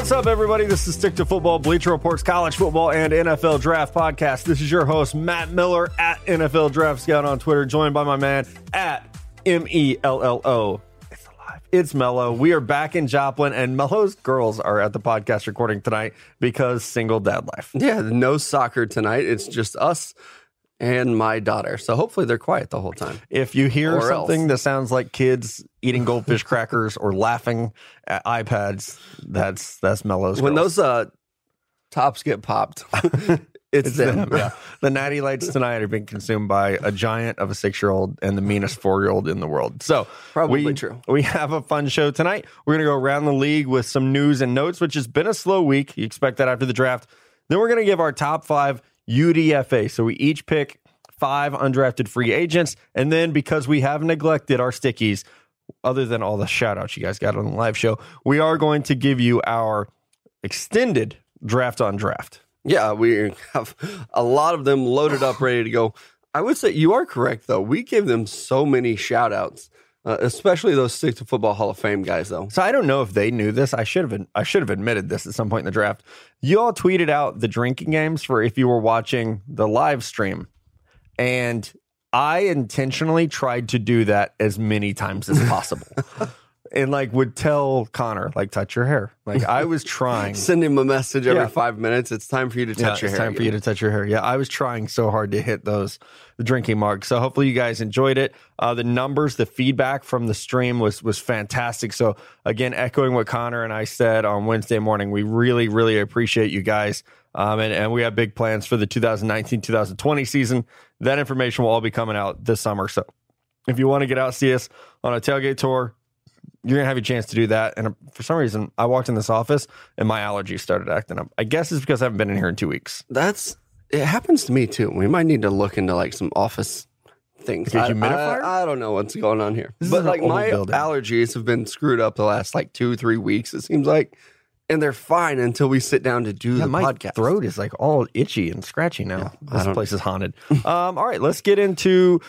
What's up, everybody? This is Stick to Football, Bleacher Reports, College Football, and NFL Draft Podcast. This is your host, Matt Miller, at NFL Draft Scout on Twitter, joined by my man, at M E L L O. It's alive. It's Mello. We are back in Joplin, and Mello's girls are at the podcast recording tonight because single dad life. Yeah, no soccer tonight. It's just us and my daughter. So hopefully they're quiet the whole time. If you hear Or something else. that sounds like kids eating goldfish crackers or laughing at iPads, that's that's Mello's. When girls. those uh, tops get popped, it's, them. yeah. The natty lights tonight are being consumed by a giant of a six year old and the meanest four year old in the world. So Probably we, true. We have a fun show tonight. We're gonna go around the league with some news and notes, which has been a slow week. You expect that after the draft. Then we're gonna give our top five UDFA. So we each pick five undrafted free agents, and then because we have neglected our stickies, other than all the shout outs you guys got on the live show, we are going to give you our extended draft on draft. Yeah, we have a lot of them loaded up, ready to go. I would say you are correct, though. We gave them so many shout outs, uh, especially those Stick to Football Hall of Fame guys, though. So I don't know if they knew this. I should have I should have admitted this at some point in the draft. You all tweeted out the drinking games for if you were watching the live stream. And I intentionally tried to do that as many times as possible. and like would tell Connor, like touch your hair. Like I was trying. Send him a message every Yeah. five minutes. It's time for you to Yeah, touch your it's hair. time for you to touch your hair. Yeah, I was trying so hard to hit those the drinking marks. So hopefully you guys enjoyed it. Uh, the numbers, the feedback from the stream was was fantastic. So again, echoing what Connor and I said on Wednesday morning, we really really appreciate you guys. Um, and, and we have big plans for the 2019-2020 season. That information will all be coming out this summer. So if you want to get out see us on a tailgate tour, you're gonna have your chance to do that. And uh, for some reason, I walked in this office and my allergies started acting up. I guess it's because I haven't been in here in two weeks. That's it happens to me too. We might need to look into like some office things. Like I, humidifier? I, I don't know what's going on here, This but like my building. allergies have been screwed up the last like two three weeks. It seems like, and they're fine until we sit down to do Yeah, the my podcast. throat is like all itchy and scratchy now. I this place is haunted. um, all right, let's get into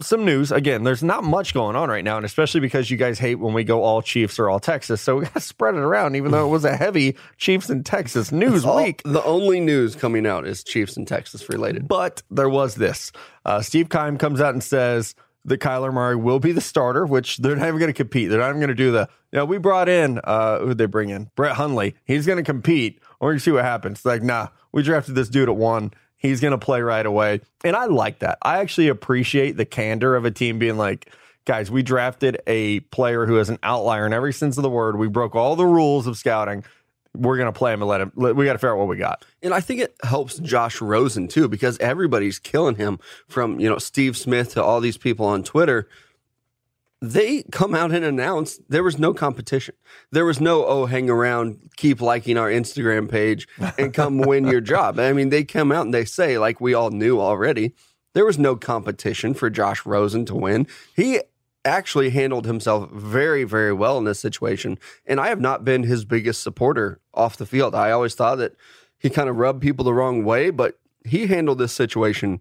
some news. Again, there's not much going on right now, and especially because you guys hate when we go all Chiefs or all Texas, so we got to spread it around. Even though it was a heavy Chiefs and Texas news All- week, the only news coming out is Chiefs and Texas related. but there was this. Uh, Steve Keim comes out and says that Kyler Murray will be the starter, which they're not even going to compete. They're not even going to do the, you know, we brought in, uh, who'd they bring in? Brett Hundley. He's going to compete. We're going to see what happens. Like, nah, we drafted this dude at one. He's going to play right away. And I like that. I actually appreciate the candor of a team being like, guys, we drafted a player who is an outlier in every sense of the word. We broke all the rules of scouting. We're going to play him and let him, let- we got to figure out what we got. And I think it helps Josh Rosen too, because everybody's killing him from, you know, Steve Smith to all these people on Twitter. They come out and announce there was no competition. There was no, oh, hang around, keep liking our Instagram page and come win your job. I mean, they come out and they say, like we all knew already, there was no competition for Josh Rosen to win. He actually handled himself very, very well in this situation. And I have not been his biggest supporter off the field. I always thought that he kind of rubbed people the wrong way, but he handled this situation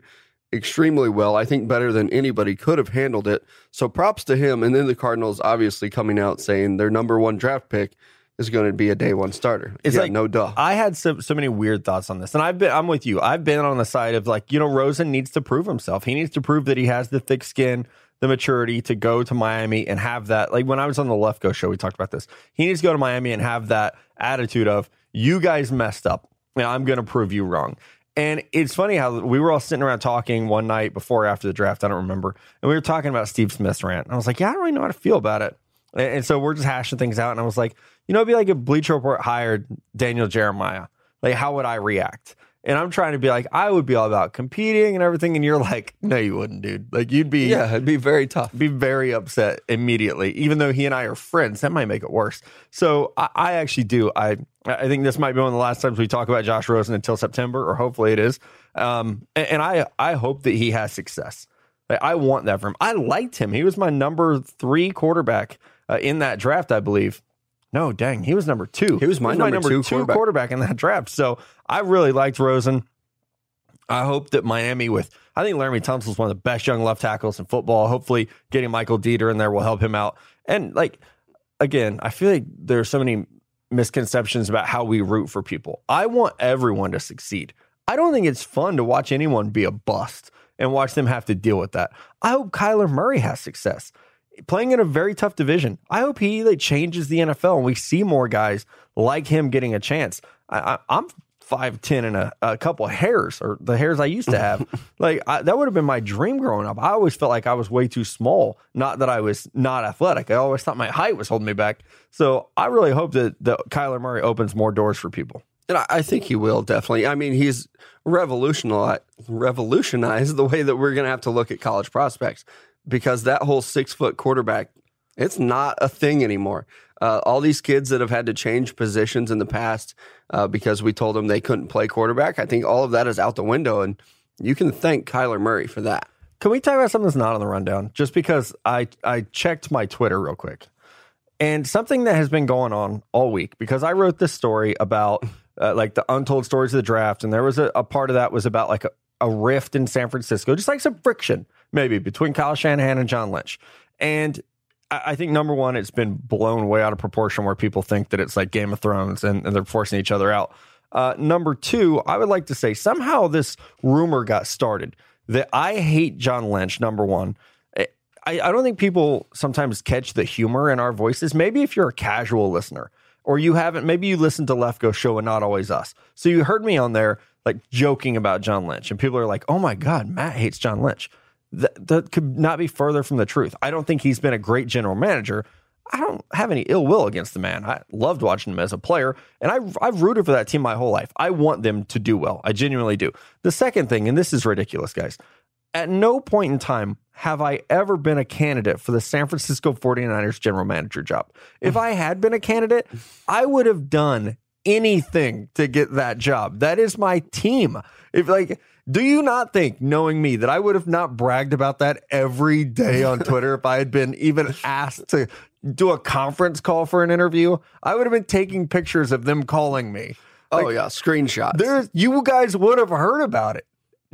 extremely well. I think better than anybody could have handled it. So props to him. And then the Cardinals obviously coming out saying their number one draft pick is going to be a day one starter. It's Yeah, like no duh. I had so so many weird thoughts on this, and I've been I'm with you. I've been on the side of like you know Rosen needs to prove himself. He needs to prove that he has the thick skin, the maturity to go to Miami and have that. Like when I was on the Lefkoe show, we talked about this. He needs to go to Miami and have that attitude of you guys messed up. and I'm going to prove you wrong. And it's funny how we were all sitting around talking one night before or after the draft. I don't remember. And we were talking about Steve Smith's rant. And I was like, yeah, I don't really know how to feel about it. And, and so we're just hashing things out. And I was like, you know, it'd be like if Bleacher Report hired Daniel Jeremiah. Like, how would I react? And I'm trying to be like, I would be all about competing and everything. And you're like, no, you wouldn't, dude. Like, you'd be yeah, it'd be very tough. be very upset immediately, even though he and I are friends. That might make it worse. So I, I actually do. I I think this might be one of the last times we talk about Josh Rosen until September, or hopefully it is. Um, and, and I I hope that he has success. Like, I want that from him. I liked him. He was my number three quarterback uh, in that draft, I believe. No, dang, he was number two. He was my number two quarterback. quarterback in that draft. So I really liked Rosen. I hope that Miami with I think Laremy Tunsil is one of the best young left tackles in football. Hopefully, getting Michael Deiter in there will help him out. And like again, I feel like there's so many misconceptions about how we root for people. I want everyone to succeed. I don't think it's fun to watch anyone be a bust and watch them have to deal with that. I hope Kyler Murray has success playing in a very tough division. I hope he like changes the NFL and we see more guys like him getting a chance. I, am five ten and a, a couple of hairs, or the hairs I used to have. like I, that would have been my dream growing up. I always felt like I was way too small. Not that I was not athletic. I always thought my height was holding me back. So I really hope that, that Kyler Murray opens more doors for people. And I think he will definitely. I mean, he's revolutionized revolutionized the way that we're going to have to look at college prospects because that whole six foot quarterback, it's not a thing anymore. Uh, all these kids that have had to change positions in the past uh, because we told them they couldn't play quarterback, I think all of that is out the window, and you can thank Kyler Murray for that. Can we talk about something that's not on the rundown? Just because I I checked my Twitter real quick, and something that has been going on all week because I wrote this story about uh, like the untold stories of the draft, and there was a, a part of that was about like a, a rift in San Francisco, just like some friction maybe between Kyle Shanahan and John Lynch. And I think number one, it's been blown way out of proportion where people think that it's like Game of Thrones and, and they're forcing each other out. Uh, number two, I would like to say somehow this rumor got started that I hate John Lynch. Number one, I, I don't think people sometimes catch the humor in our voices. Maybe if you're a casual listener or you haven't, maybe you listen to Lefkoe Show and not always us. So you heard me on there like joking about John Lynch, and people are like, "Oh my God, Matt hates John Lynch." That, that could not be further from the truth. I don't think he's been a great general manager. I don't have any ill will against the man. I loved watching him as a player, and I've, I've rooted for that team my whole life. I want them to do well. I genuinely do. The second thing, and this is ridiculous, guys, at no point in time have I ever been a candidate for the San Francisco 49ers general manager job. If I had been a candidate, I would have done anything to get that job. That is my team. If like do you not think, knowing me, that I would have not bragged about that every day on Twitter if I had been even asked to do a conference call for an interview? I would have been taking pictures of them calling me. Oh, like, oh yeah, screenshots. There's you guys would have heard about it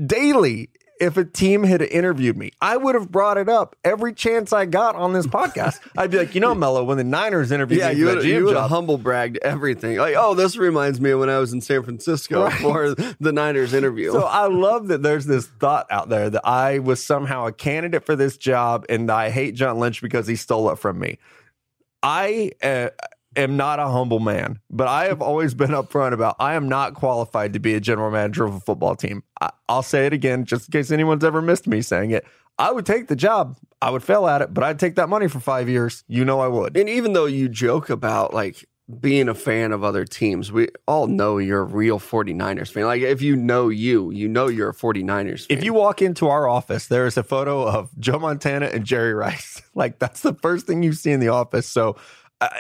daily if a team had interviewed me. I would have brought it up every chance I got on this podcast. I'd be like, you know, Mello, when the Niners interviewed yeah, me, you would, you would have humble bragged everything. Like, oh, this reminds me of when I was in San Francisco right. for the Niners interview. So I love that there's this thought out there that I was somehow a candidate for this job and I hate John Lynch because he stole it from me. I uh, am not a humble man, but I have always been upfront about I am not qualified to be a general manager of a football team. I, will say it again, just in case anyone's ever missed me saying it. I would take the job. I would fail at it, but I'd take that money for five years. You know I would. And even though you joke about like being a fan of other teams, we all know you're a real 49ers fan. Like if you know you, you know you're a 49ers fan. If you walk into our office, there is a photo of Joe Montana and Jerry Rice. like that's the first thing you see in the office. So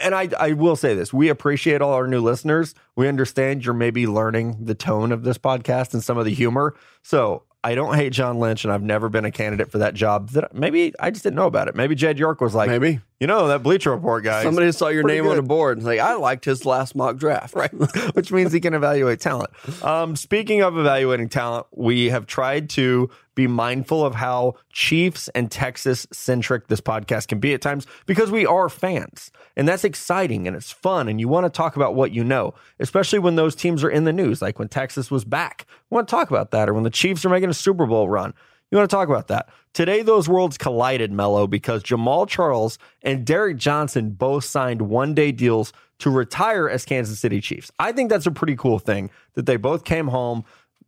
and I, I will say this we appreciate all our new listeners. We understand you're maybe learning the tone of this podcast and some of the humor. So I don't hate John Lynch, and I've never been a candidate for that job. That maybe I just didn't know about it. Maybe Jed York was like, maybe you know that Bleacher Report guy. Somebody saw your name good. on a board. And like I liked his last mock draft, right? Which means he can evaluate talent. Um, speaking of evaluating talent, we have tried to be mindful of how Chiefs and Texas centric this podcast can be at times because we are fans. And that's exciting and it's fun. And you want to talk about what you know, especially when those teams are in the news, like when Texas was back. You want to talk about that, or when the Chiefs are making a Super Bowl run. You want to talk about that. Today, those worlds collided, Mello, because Jamaal Charles and Derrick Johnson both signed one day deals to retire as Kansas City Chiefs. I think that's a pretty cool thing that they both came home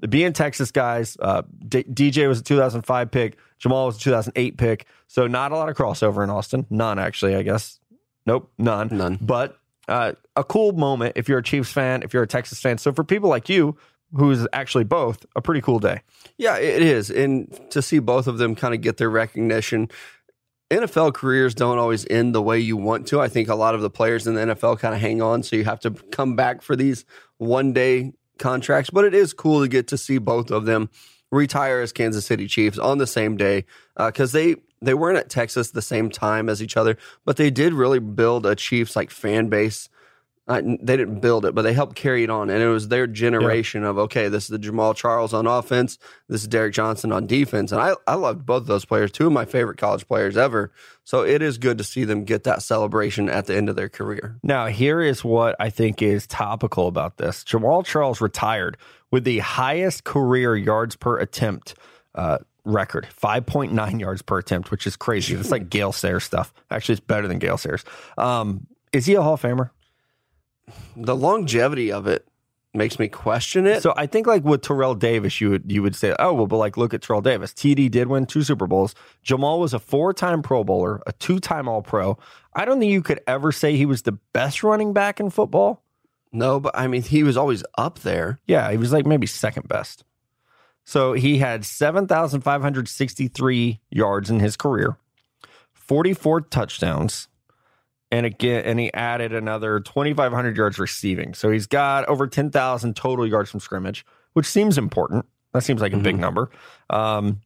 being Texas guys, uh, D- DJ was a 2005 pick, Jamaal was a 2008 pick. So not a lot of crossover in Austin. None, actually, I guess. Nope, none. None. But uh, a cool moment if you're a Chiefs fan, if you're a Texas fan. So for people like you, who's actually both, a pretty cool day. Yeah, it is. And to see both of them kind of get their recognition. NFL careers don't always end the way you want to. I think a lot of the players in the NFL kind of hang on, so you have to come back for these one day contracts, but it is cool to get to see both of them retire as Kansas City Chiefs on the same day because uh, they they weren't at Texas the same time as each other, but they did really build a Chiefs like fan base I, they didn't build it, but they helped carry it on, and it was their generation of okay, this is the Jamaal Charles on offense, this is Derrick Johnson on defense, and I I loved both of those players, two of my favorite college players ever. So it is good to see them get that celebration at the end of their career. Now, here is what I think is topical about this: Jamaal Charles retired with the highest career yards per attempt. Uh, record 5.9 yards per attempt, which is crazy. It's like Gale Sayers stuff. Actually, it's better than Gale Sayers. Um, is he a Hall of Famer? The longevity of it makes me question it. So I think like with Terrell Davis, you would you would say, oh well, but like look at Terrell Davis. TD did win two Super Bowls. Jamaal was a four time Pro Bowler, a two time All Pro. I don't think you could ever say he was the best running back in football. no, but I mean, he was always up there. Yeah, he was like maybe second best. So he had seven thousand five hundred sixty three yards in his career, forty four touchdowns. And again, and he added another 2,500 yards receiving. So he's got over 10,000 total yards from scrimmage, which seems important. That seems like a big Mhm. number. Um,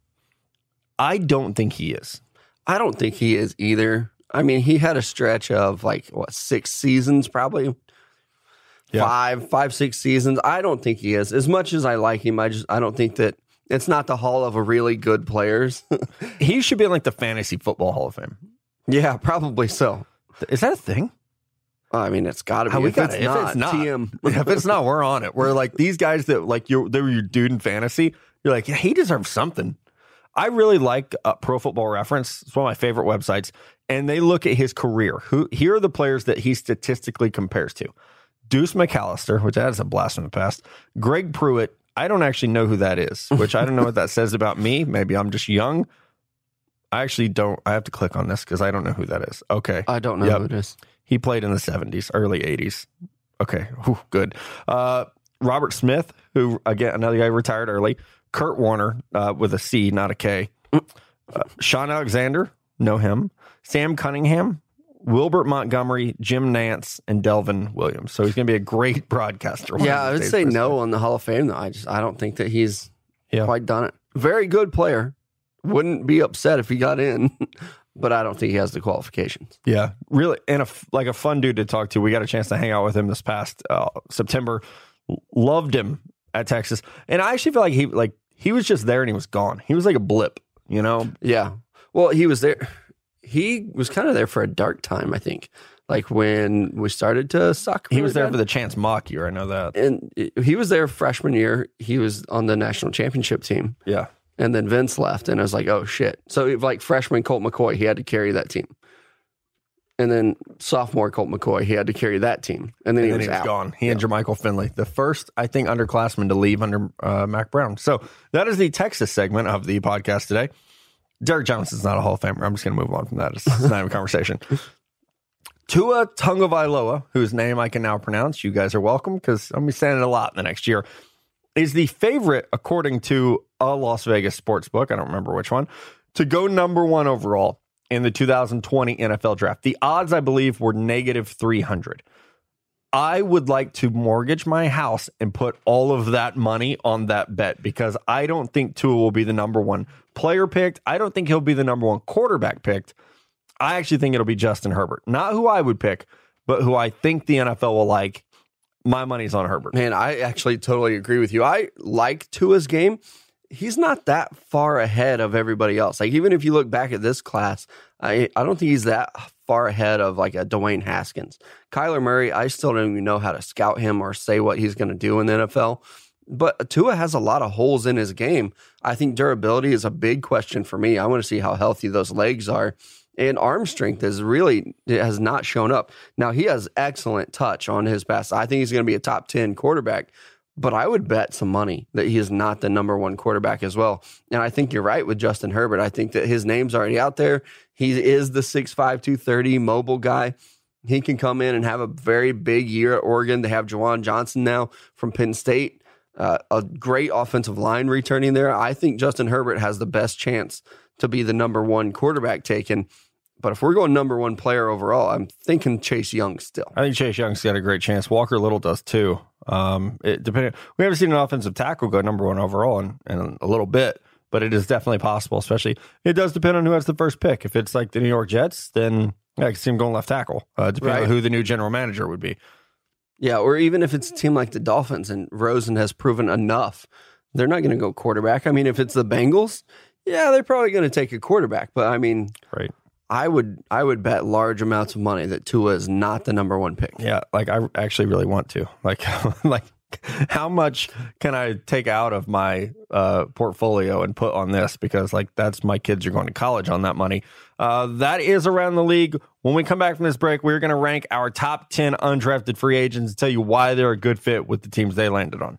I don't think he is. I don't think he is either. I mean, he had a stretch of like what six seasons, probably Yeah. five, five, six seasons. I don't think he is. As much as I like him, I just I don't think that it's not the hall of a really good players. He should be in like the fantasy football Hall of Fame. yeah, probably so. Is that a thing? I mean, it's got to be. How we if, gotta- it's if not, it's not, TM. if it's not, we're on it. We're like these guys that like you they were your dude in fantasy. You're like, yeah, he deserves something. I really like uh, Pro Football Reference. It's one of my favorite websites, and they look at his career. Who here are the players that he statistically compares to? Deuce McAllister, which that is a blast from the past. Greg Pruitt. I don't actually know who that is, which I don't know what that says about me. Maybe I'm just young. I actually don't. I have to click on this because I don't know who that is. Okay. I don't know Yep. who it is. He played in the 70s, early 80s. Okay, Whew, good. Uh, Robert Smith, who again another guy retired early. Curt Warner uh, with a C, not a K. Uh, Shaun Alexander, know him. Sam Cunningham, Wilbert Montgomery, Jim Nance, and Delvin Williams. So he's going to be a great broadcaster. Yeah, I would say no on the Hall of Fame. Though I just I don't think that he's Yeah. quite done it. Very good player. Wouldn't be upset if he got in, but I don't think he has the qualifications. Yeah, really, and a like a fun dude to talk to. We got a chance to hang out with him this past uh, September. Loved him at Texas, and I actually feel like he like he was just there and he was gone. He was like a blip, you know. Yeah. Well, he was there. He was kind of there for a dark time, I think. Like when we started to suck. He really was there bad. for the chance mock year. I know that. and he was there freshman year. He was on the national championship team, Yeah, and then Vince left, and I was like, "Oh shit!" So, if, like freshman Colt McCoy, he had to carry that team, and then sophomore Colt McCoy, he had to carry that team, and then, and he, then was he was out. gone. He and Jermichael Finley, the first I think underclassmen to leave under uh, Mack Brown. So that is the Texas segment of the podcast today. Derrick Johnson's not a Hall of Famer. I'm just going to move on from that. It's, it's not even a conversation. Tua Tagovailoa, whose name I can now pronounce, you guys are welcome because I'm going to be saying it a lot in the next year, is the favorite, according to a Las Vegas sports book. I don't remember which one, to go number one overall in the 2020 NFL draft. The odds, I believe, were negative 300. I would like to mortgage my house and put all of that money on that bet because I don't think Tua will be the number one player picked. I don't think he'll be the number one quarterback picked. I actually think it'll be Justin Herbert. Not who I would pick, but who I think the NFL will like. My money's on Herbert. Man, I actually totally agree with you. I like Tua's game. He's not that far ahead of everybody else. Like even if you look back at this class, I I don't think he's that far ahead of like a Dwayne Haskins. Kyler Murray, I still don't even know how to scout him or say what he's going to do in the NFL. But Tua has a lot of holes in his game. I think durability is a big question for me. I want to see how healthy those legs are. And arm strength is really has not shown up. Now he has excellent touch on his pass. I think he's going to be a top 10 quarterback, but I would bet some money that he is not the number one quarterback as well. And I think you're right with Justin Herbert. I think that his name's already out there. He is the 6'5, 230 mobile guy. He can come in and have a very big year at Oregon. They have Juwan Johnson now from Penn State. Uh, a great offensive line returning there. I think Justin Herbert has the best chance to be the number one quarterback taken. But if we're going number one player overall, I'm thinking Chase Young still. I think Chase Young's got a great chance. Walker Little does too. Um, it depending, we haven't seen an offensive tackle go number one overall in, in a little bit, but it is definitely possible. Especially, it does depend on who has the first pick. If it's like the New York Jets, then yeah, I can see him going left tackle. Uh, depending Right. on who the new general manager would be. Yeah, or even if it's a team like the Dolphins and Rosen has proven enough, they're not going to go quarterback. I mean, if it's the Bengals, yeah, they're probably going to take a quarterback. But I mean, Right. I would I would bet large amounts of money that Tua is not the number one pick. Yeah, like I actually really want to. Like, like how much can I take out of my uh, portfolio and put on this? Because like that's my kids are going to college on that money. Uh, that is around the league. When we come back from this break, we're going to rank our top ten undrafted free agents and tell you why they're a good fit with the teams they landed on.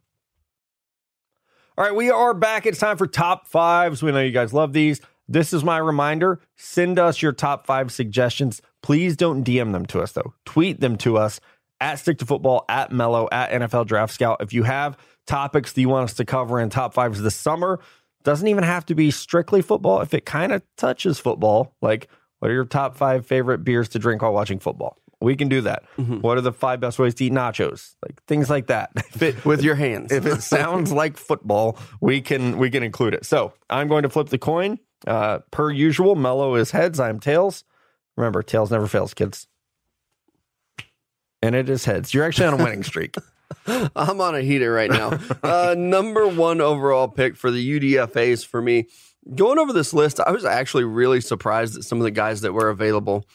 All right, we are back. It's time for top fives. We know you guys love these. This is my reminder. Send us your top five suggestions. Please don't DM them to us, though. Tweet them to us at Stick to Football, at Mello, at NFL Draft Scout. If you have topics that you want us to cover in top fives this summer, doesn't even have to be strictly football. If it kind of touches football, like what are your top five favorite beers to drink while watching football? We can do that. Mm-hmm. What are the five best ways to eat nachos? Like things like that. It, With your hands. if it sounds like football, we can we can include it. So I'm going to flip the coin. Uh, per usual, Mello is heads. I'm tails. Remember, tails never fails, kids. And it is heads. You're actually on a winning streak. I'm on a heater right now. uh, number one overall pick for the UDFA's for me. Going over this list, I was actually really surprised at some of the guys that were available.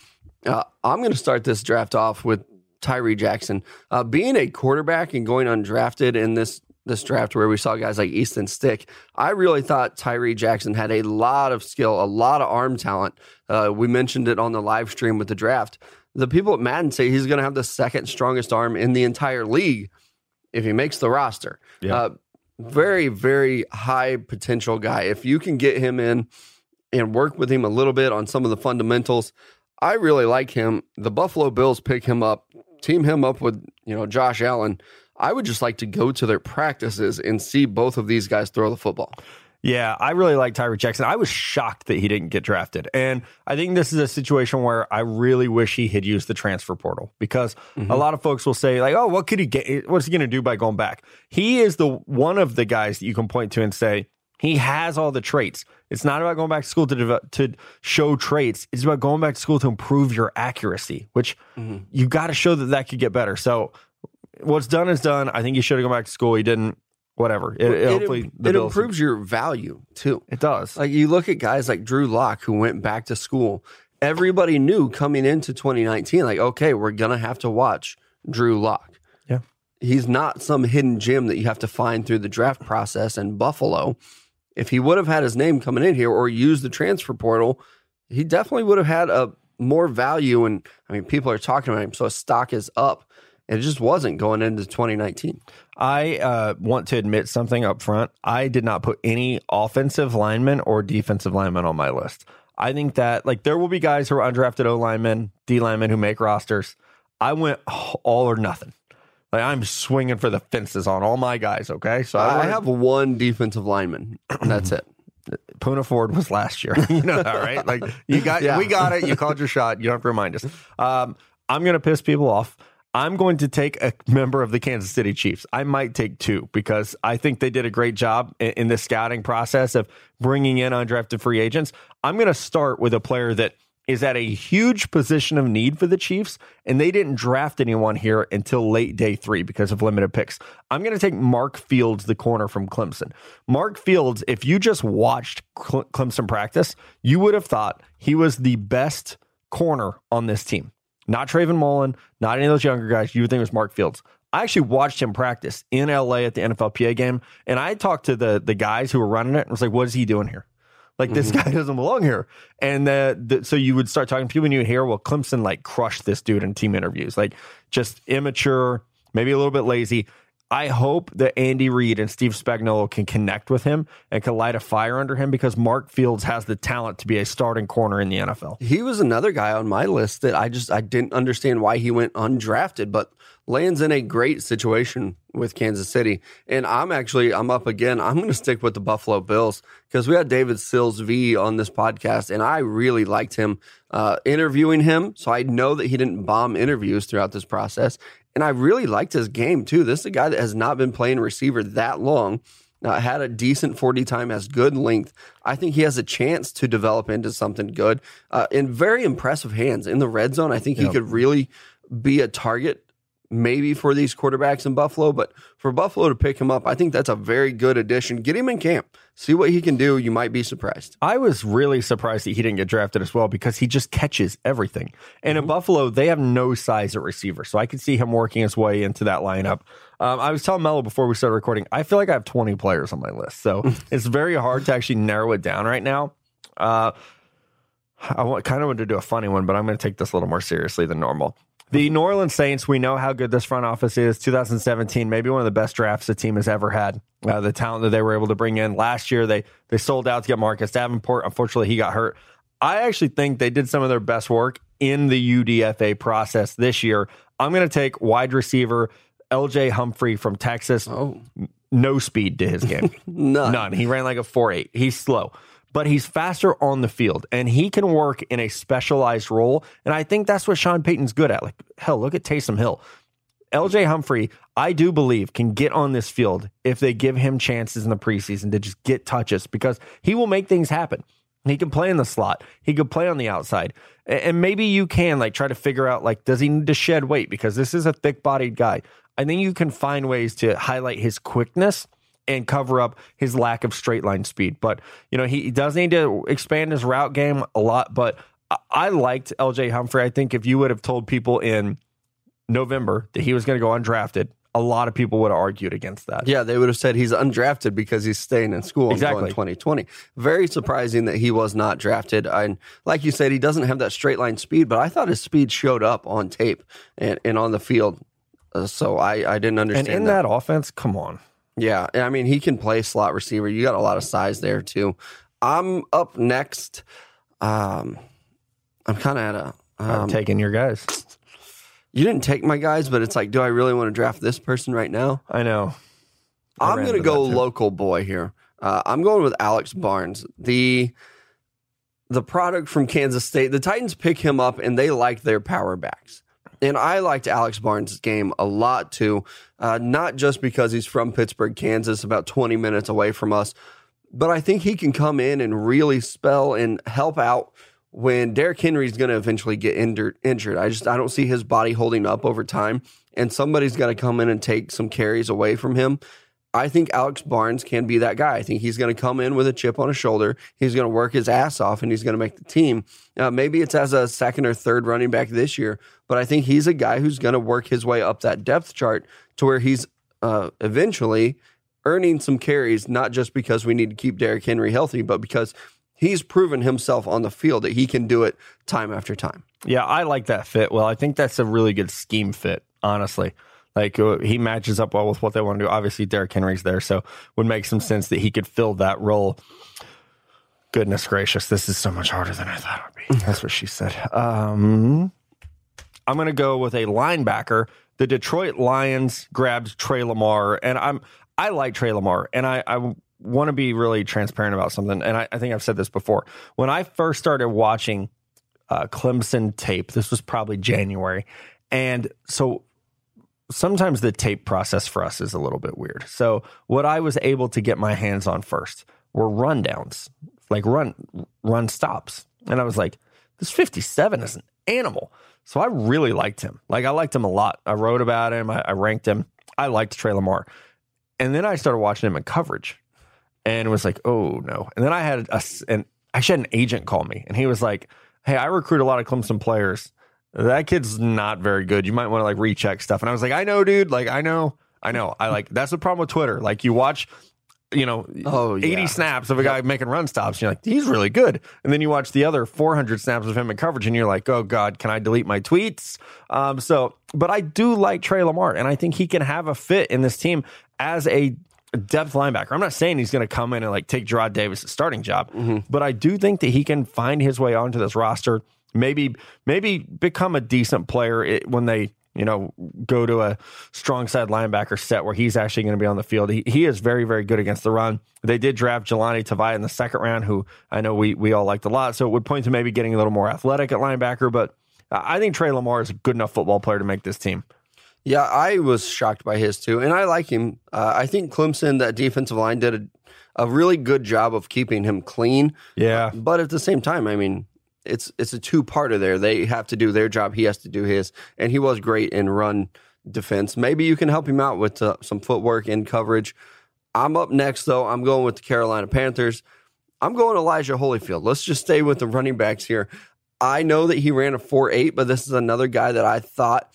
Uh, I'm going to start this draft off with Tyree Jackson. Uh, being a quarterback and going undrafted in this this draft where we saw guys like Easton Stick, I really thought Tyree Jackson had a lot of skill, a lot of arm talent. Uh, we mentioned it on the live stream with the draft. The people at Madden say he's going to have the second strongest arm in the entire league if he makes the roster. Yeah. Uh, very, very high potential guy. If you can get him in and work with him a little bit on some of the fundamentals, I really like him. The Buffalo Bills pick him up, team him up with, you know, Josh Allen. I would just like to go to their practices and see both of these guys throw the football. Yeah, I really like Tyree Jackson. I was shocked that he didn't get drafted. And I think this is a situation where I really wish he had used the transfer portal because mm-hmm. a lot of folks will say, like, oh, what could he get? What's he going to do by going back? He is the one of the guys that you can point to and say, he has all the traits. It's not about going back to school to develop, to show traits. It's about going back to school to improve your accuracy, which mm-hmm. you got to show that that could get better. So what's done is done. I think he should have gone back to school. He didn't. Whatever. It, it- It, hopefully it Bills- improves your value too. It does. Like you look at guys like Drew Lock who went back to school. Everybody knew coming into 2019, like, okay, we're gonna have to watch Drew Lock. Yeah. He's not some hidden gem that you have to find through the draft process in Buffalo. If he would have had his name coming in here or used the transfer portal, he definitely would have had a more value. And I mean, people are talking about him, so his stock is up. It just wasn't going into 2019. I uh, want to admit something up front. I did not put any offensive linemen or defensive linemen on my list. I think that like there will be guys who are undrafted O linemen, D linemen who make rosters. I went all or nothing. Like I'm swinging for the fences on all my guys. Okay, so I, I have one defensive lineman. That's it. Poona Ford was last year. you know that, right? Like you got, Yeah. we got it. You called your shot. You don't have to remind us. Um, I'm going to piss people off. I'm going to take a member of the Kansas City Chiefs. I might take two because I think they did a great job in, in the scouting process of bringing in undrafted free agents. I'm going to start with a player that is at a huge position of need for the Chiefs, and they didn't draft anyone here until late day three because of limited picks. I'm going to take Mark Fields, the corner from Clemson. Mark Fields, if you just watched Cle- Clemson practice, you would have thought he was the best corner on this team. Not Trayvon Mullen, not any of those younger guys. You would think it was Mark Fields. I actually watched him practice in LA at the NFLPA game, and I talked to the the guys who were running it and was like, "What is he doing here? Like this mm-hmm. guy doesn't belong here." And the, the, so you would start talking to people, and you hear, "Well, Clemson like crushed this dude in team interviews, like just immature, maybe a little bit lazy." I hope that Andy Reid and Steve Spagnuolo can connect with him and can light a fire under him because Mark Fields has the talent to be a starting corner in the NFL. He was another guy on my list that I just I didn't understand why he went undrafted, but lands in a great situation with Kansas City. And I'm actually I'm up again. I'm going to stick with the Buffalo Bills because we had David Sills V on this podcast, and I really liked him uh, interviewing him. So I know that he didn't bomb interviews throughout this process, and I really liked his game too. This is a guy that has not been playing receiver that long. Uh, had a decent 40 time, has good length. I think he has a chance to develop into something good. Uh, in very impressive hands in the red zone, I think he could really be a target maybe for these quarterbacks in Buffalo, but for Buffalo to pick him up, I think that's a very good addition. Get him in camp, see what he can do. You might be surprised. I was really surprised that he didn't get drafted as well because he just catches everything. And in Buffalo, they have no size at receiver, so I could see him working his way into that lineup. Um, I was telling Mello before we started recording, I feel like I have 20 players on my list, so it's very hard to actually narrow it down right now. Uh, I want, kind of wanted to do a funny one, but I'm going to take this a little more seriously than normal. The New Orleans Saints, we know how good this front office is. 2017, maybe one of the best drafts the team has ever had. Uh, the talent that they were able to bring in last year, they they sold out to get Marcus Davenport. Unfortunately, he got hurt. I actually think they did some of their best work in the UDFA process this year. I'm going to take wide receiver LJ Humphrey from Texas. Oh, No speed to his game. none. None. He ran like a 4 8. He's slow, but he's faster on the field and he can work in a specialized role. And I think that's what Sean Payton's good at. Like, hell, look at Taysom Hill. LJ Humphrey, I do believe, can get on this field if they give him chances in the preseason to just get touches because he will make things happen. He can play in the slot. He could play on the outside. And maybe you can like try to figure out like, does he need to shed weight? Because this is a thick bodied guy. I think you can find ways to highlight his quickness and cover up his lack of straight line speed. But, you know, he, he does need to expand his route game a lot. But I, I liked LJ Humphrey. I think if you would have told people in November that he was going to go undrafted, a lot of people would have argued against that. Yeah, they would have said he's undrafted because he's staying in school Exactly. until 2020. Very surprising that he was not drafted. And like you said, he doesn't have that straight line speed, but I thought his speed showed up on tape and, and on the field. Uh, so I, I didn't understand. And in that offense, come on. Yeah, I mean he can play slot receiver. You got a lot of size there too. I'm up next. Um, I'm kind of at a. I'm Um, taking your guys. you didn't take my guys, but it's like, do I really want to draft this person right now? I know. I I'm going to go local boy here. Uh, I'm going with Alex Barnes, the the product from Kansas State. The Titans pick him up, and they like their power backs. And I liked Alex Barnes' game a lot too, uh, not just because he's from Pittsburgh, Kansas, about 20 minutes away from us, but I think he can come in and really spell and help out when Derrick Henry is going to eventually get injured. Injured, I just I don't see his body holding up over time, and somebody's got to come in and take some carries away from him. I think Alex Barnes can be that guy. I think he's going to come in with a chip on his shoulder. He's going to work his ass off, and he's going to make the team. Uh, maybe it's as a second or third running back this year, but I think he's a guy who's going to work his way up that depth chart to where he's uh, eventually earning some carries, not just because we need to keep Derrick Henry healthy, but because he's proven himself on the field that he can do it time after time. Yeah, I like that fit. Well, I think that's a really good scheme fit, honestly. Like uh, he matches up well with what they want to do. Obviously, Derrick Henry's there, so would make some sense that he could fill that role. Goodness gracious, this is so much harder than I thought it would be. That's what she said. Um, I'm going to go with a linebacker. The Detroit Lions grabbed Tre Lamar, and I'm I like Tre Lamar, and I, I want to be really transparent about something. And I, I think I've said this before. When I first started watching uh, Clemson tape, this was probably January, and so sometimes the tape process for us is a little bit weird. So what I was able to get my hands on first were rundowns, like run run stops, and I was like, this 57 is an animal. So I really liked him. Like I liked him a lot. I wrote about him. I, I ranked him. I liked Tre Lamar, and then I started watching him in coverage, and was like, oh no. And then I had a, and actually had an agent call me, and he was like, hey, I recruit a lot of Clemson players that kid's not very good. You might want to like recheck stuff. And I was like, I know, dude. Like, I know, I know. I like that's the problem with Twitter. Like, you watch, you know, Oh, 80 snaps of a guy making run stops. And you're like, he's really good. And then you watch the other 400 snaps of him in coverage, and you're like, oh God, can I delete my tweets? Um, so, but I do like Tre Lamar, and I think he can have a fit in this team as a depth linebacker. I'm not saying he's going to come in and like take Jarrad Davis' starting job, but I do think that he can find his way onto this roster. Maybe, maybe become a decent player when they, you know, go to a strong side linebacker set where he's actually going to be on the field. He, he is very, very good against the run. They did draft Jahlani Tavai in the second round, who I know we we all liked a lot. So it would point to maybe getting a little more athletic at linebacker. But I think Tre Lamar is a good enough football player to make this team. Yeah, I was shocked by his too, and I like him. Uh, I think Clemson, that defensive line, did a, a really good job of keeping him clean. Yeah. But at the same time, I mean, it's it's a two parter there. They have to do their job. He has to do his, and he was great in run defense. Maybe you can help him out with uh, some footwork and coverage. I'm up next, though. I'm going with the Carolina Panthers. I'm going Elijah Holyfield. Let's just stay with the running backs here. I know that he ran a 4 8, but this is another guy that I thought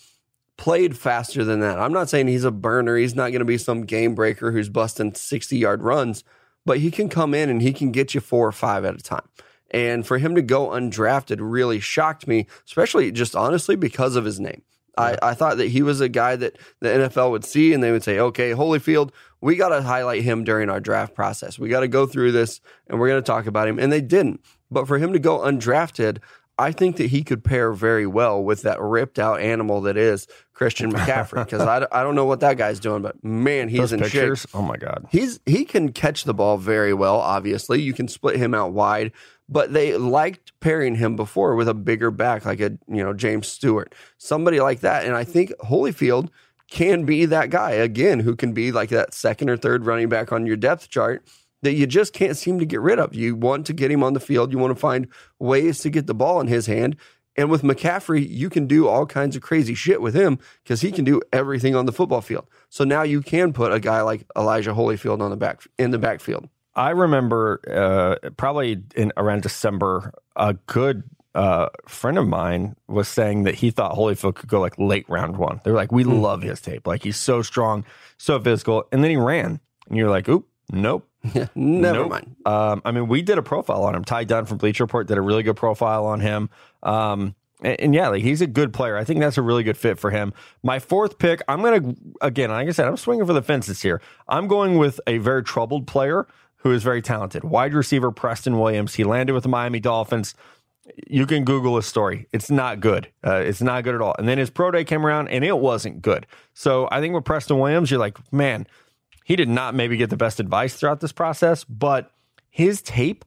played faster than that. I'm not saying he's a burner. He's not going to be some game breaker who's busting 60 yard runs, but he can come in and he can get you four or five at a time. And for him to go undrafted really shocked me, especially just honestly because of his name. I, I thought that he was a guy that the NFL would see and they would say, okay, Holyfield, we got to highlight him during our draft process. We got to go through this and we're going to talk about him. And they didn't. But for him to go undrafted, I think that he could pair very well with that ripped out animal that is Christian McCaffrey. Because I, I don't know what that guy's doing, but man, he's Those in pictures. shape. Oh my god. He's he can catch the ball very well. Obviously, you can split him out wide, but they liked pairing him before with a bigger back, like a you know James Stewart, somebody like that. And I think Holyfield can be that guy again, who can be like that second or third running back on your depth chart that you just can't seem to get rid of. You want to get him on the field. You want to find ways to get the ball in his hand. And with McCaffrey, you can do all kinds of crazy shit with him because he can do everything on the football field. So now you can put a guy like Elijah Holyfield on the back in the backfield. I remember uh, probably in around December, a good uh, friend of mine was saying that he thought Holyfield could go like late round one. They're like, we love his tape. Like he's so strong, so physical. And then he ran. And you're like, oop, nope. Never Nope. mind. Um, I mean, we did a profile on him. Ty Dunne from Bleacher Report did a really good profile on him. Um, and, and yeah, like he's a good player. I think that's a really good fit for him. My fourth pick, I'm gonna again, like I said, I'm swinging for the fences here. I'm going with a very troubled player who is very talented. Wide receiver Preston Williams. He landed with the Miami Dolphins. You can Google his story. It's not good. Uh, it's not good at all. And then his pro day came around, and it wasn't good. So I think with Preston Williams, you're like, man, he did not maybe get the best advice throughout this process, but his tape,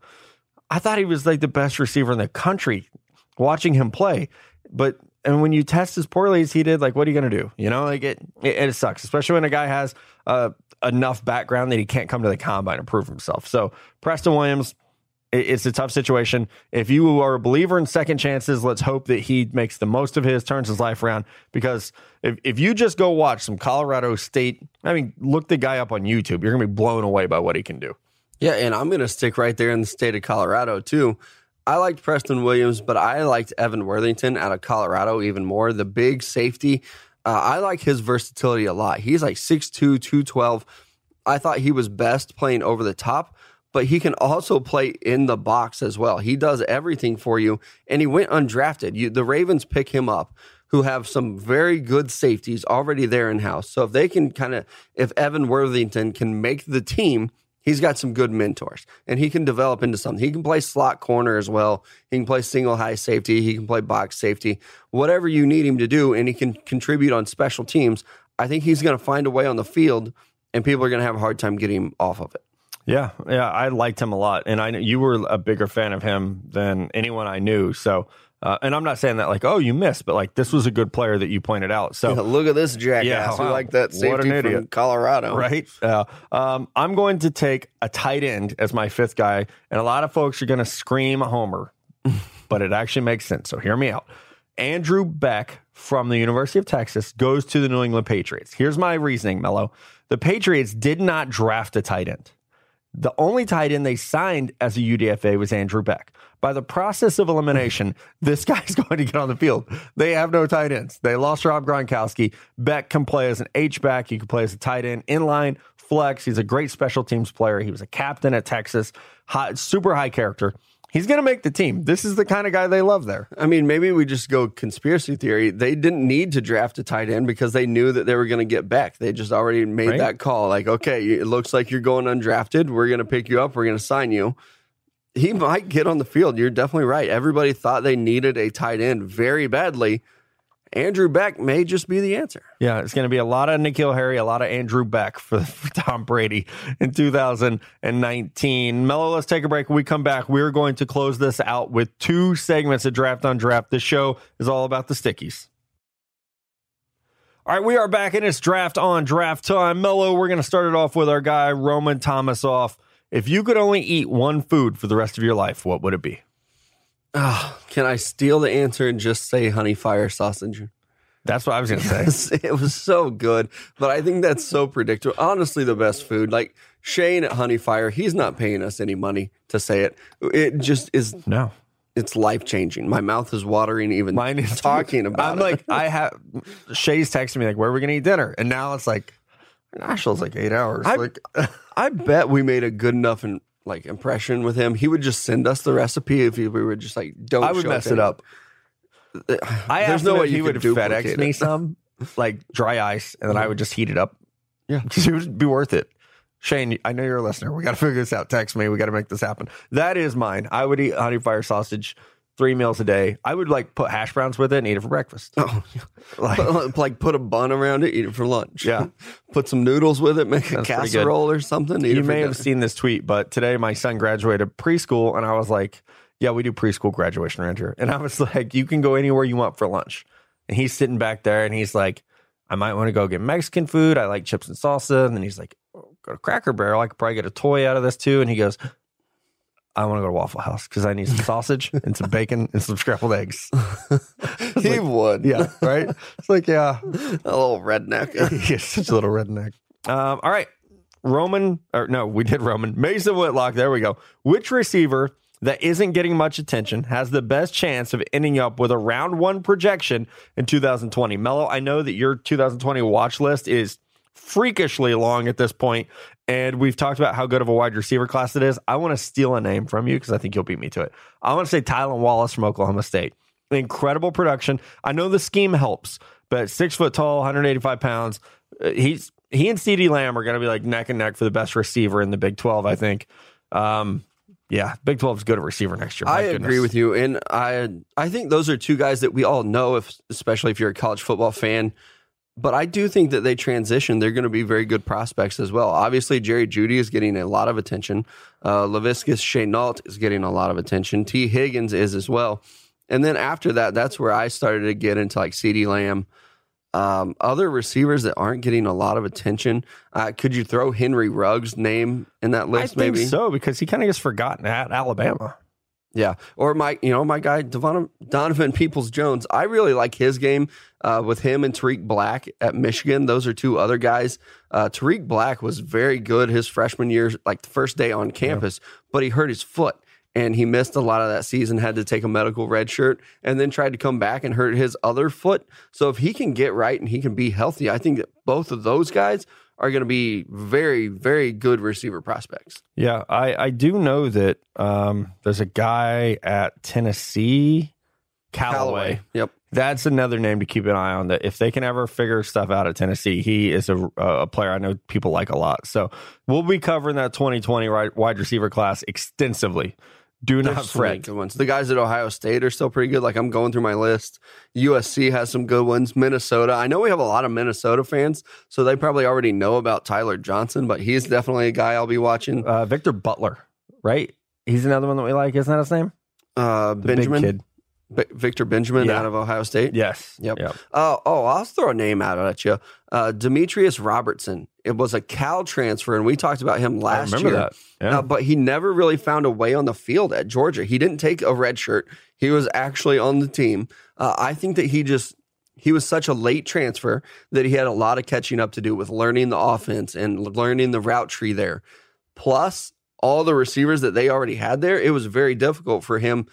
I thought he was like the best receiver in the country watching him play. But and when you test as poorly as he did, like what are you going to do? You know, like it, it, it sucks, especially when a guy has uh, enough background that he can't come to the combine and prove himself. So Preston Williams, it's a tough situation. If you are a believer in second chances, let's hope that he makes the most of his, turns his life around. Because if, if you just go watch some Colorado State, I mean, look the guy up on YouTube, you're going to be blown away by what he can do. Yeah, and I'm going to stick right there in the state of Colorado too. I liked Preston Williams, but I liked Evan Worthington out of Colorado even more. The big safety. Uh, I like his versatility a lot. He's like 6'2, 212. I thought he was best playing over the top, but he can also play in the box as well. He does everything for you, and he went undrafted. You, the Ravens pick him up, who have some very good safeties already there in house. So if they can kind of, if Evan Worthington can make the team, he's got some good mentors and he can develop into something. He can play slot corner as well. He can play single high safety. He can play box safety, whatever you need him to do. And he can contribute on special teams. I think he's going to find a way on the field and people are going to have a hard time getting him off of it. Yeah, yeah, I liked him a lot, and I know you were a bigger fan of him than anyone I knew. So, uh, and I'm not saying that like, oh, you missed, but like this was a good player that you pointed out. So, Look at this jackass Yeah, who like that What an safety from idiot. Colorado. right? Uh, um, I'm going to take a tight end as my fifth guy, and a lot of folks are going to scream Homer, but it actually makes sense. So hear me out. Andrew Beck from the University of Texas goes to the New England Patriots. Here's my reasoning, Mello. The Patriots did not draft a tight end. The only tight end they signed as a UDFA was Andrew Beck. By the process of elimination, this guy's going to get on the field. They have no tight ends. They lost Rob Gronkowski. Beck can play as an H back. He can play as a tight end, inline, flex. He's a great special teams player. He was a captain at Texas. High, super high character. He's going to make the team. This is the kind of guy they love there. I mean, maybe we just go conspiracy theory. They didn't need to draft a tight end because they knew that they were going to get Beck. They just already made Right. that call. Like, okay, it looks like you're going undrafted. We're going to pick you up. We're going to sign you. He might get on the field. You're definitely right. Everybody thought they needed a tight end very badly. Andrew Beck may just be the answer. Yeah, it's going to be a lot of N'Keal Harry, a lot of Andrew Beck for, for Tom Brady in 2019. Mello, let's take a break. When we come back, we're going to close this out with two segments of Draft on Draft. This show is all about the stickies. All right, we are back and it's draft on draft time. Mello, we're going to start it off with our guy, Roman Thomas off. If you could only eat one food for the rest of your life, what would it be? Ah, can I steal the answer and just say honey fire sausage? That's what I was going to say. it was so good, but I think that's so predictable. Honestly, the best food. Like Shane at Honey Fire, he's not paying us any money to say it. It just is. No, It's life changing. My mouth is watering even mine is talking about I'm it. like, I have Shay's texting me like, "Where are we going to eat dinner?" And now it's like, Nashville's like eight hours. I- like, I bet we made a good enough in, like impression with him. He would just send us the recipe if he, we were just like, don't. I would mess it up. I There's asked no him way he would FedEx duplicate me some like dry ice, and then I would just heat it up. Yeah. because it would be worth it. Shane, I know you're a listener. We got to figure this out. Text me. We got to make this happen. That is mine. I would eat honey fire sausage three meals a day. I would like put hash browns with it and eat it for breakfast. Oh, Like, Put- like put a bun around it, eat it for lunch. Yeah. put some noodles with it, make a That's pretty good. casserole or something. You may have seen this tweet, but today my son graduated preschool, and I was like, "Yeah, we do preschool graduation around here." And I was like, "You can go anywhere you want for lunch." And he's sitting back there, and he's like, "I might want to go get Mexican food. I like chips and salsa." And then he's like, oh, "Go to Cracker Barrel. I could probably get a toy out of this too." And he goes. I want to go to Waffle House because I need some sausage and some bacon and some scrambled eggs. he would. Yeah, right. It's like, yeah, a little redneck. He's such a little redneck. Um, all right. Roman, or no, we did Roman. Mason Whitlock. There we go. Which receiver that isn't getting much attention has the best chance of ending up with a round one projection in 2020? Mello, I know that your 2020 watch list is freakishly long at this point, and we've talked about how good of a wide receiver class it is. I want to steal a name from you because I think you'll beat me to it. I want to say Tylan Wallace from Oklahoma State. Incredible production. I know the scheme helps, but six foot tall, 185 pounds. uh, He's he and CeeDee Lamb are going to be like neck and neck for the best receiver in the Big 12. I think. Um, yeah, Big 12 is good at receiver next year. My I goodness. agree with you, and I I think those are two guys that we all know, if especially if you're a college football fan. But I do think that they transition. They're going to be very good prospects as well. Obviously, Jerry Jeudy is getting a lot of attention. Uh, Laviska Shenault is getting a lot of attention. Tee Higgins is as well. And then after that, that's where I started to get into like CeeDee Lamb. Um, other receivers that aren't getting a lot of attention. Uh, could you throw Henry Ruggs' name in that I list? think maybe so because he kind of gets forgotten at Alabama. Yeah, or my, you know, my guy Devon, Donovan Peoples Jones. I really like his game uh, with him and Tarik Black at Michigan. Those are two other guys. Uh, Tarik Black was very good his freshman year, like the first day on campus, but he hurt his foot and he missed a lot of that season. Had to take a medical red shirt and then tried to come back and hurt his other foot. So if he can get right and he can be healthy, I think that both of those guys are going to be very, very good receiver prospects. Yeah, I, I do know that um, there's a guy at Tennessee, Callaway. Yep. That's another name to keep an eye on. That if they can ever figure stuff out at Tennessee, he is a, a player I know people like a lot. So we'll be covering that 2020 wide wide receiver class extensively. Do not There's so fret. good ones. The guys at Ohio State are still pretty good. Like I'm going through my list. USC has some good ones. Minnesota. I know we have a lot of Minnesota fans, so they probably already know about Tyler Johnson, but he's definitely a guy I'll be watching. Uh, Victor Butler, right? He's another one that we like. Isn't that his name? Uh, Benjamin. B- Victor Benjamin Yeah. out of Ohio State. Yes. Yep. Yep. Uh, oh, I'll throw a name out at you. Uh, Demetrius Robertson. It was a Cal transfer, and we talked about him last remember year. that. Yeah. Uh, but he never really found a way on the field at Georgia. He didn't take a red shirt. He was actually on the team. Uh, I think that he just he was such a late transfer that he had a lot of catching up to do with learning the offense and learning the route tree there. Plus all the receivers that they already had there, it was very difficult for him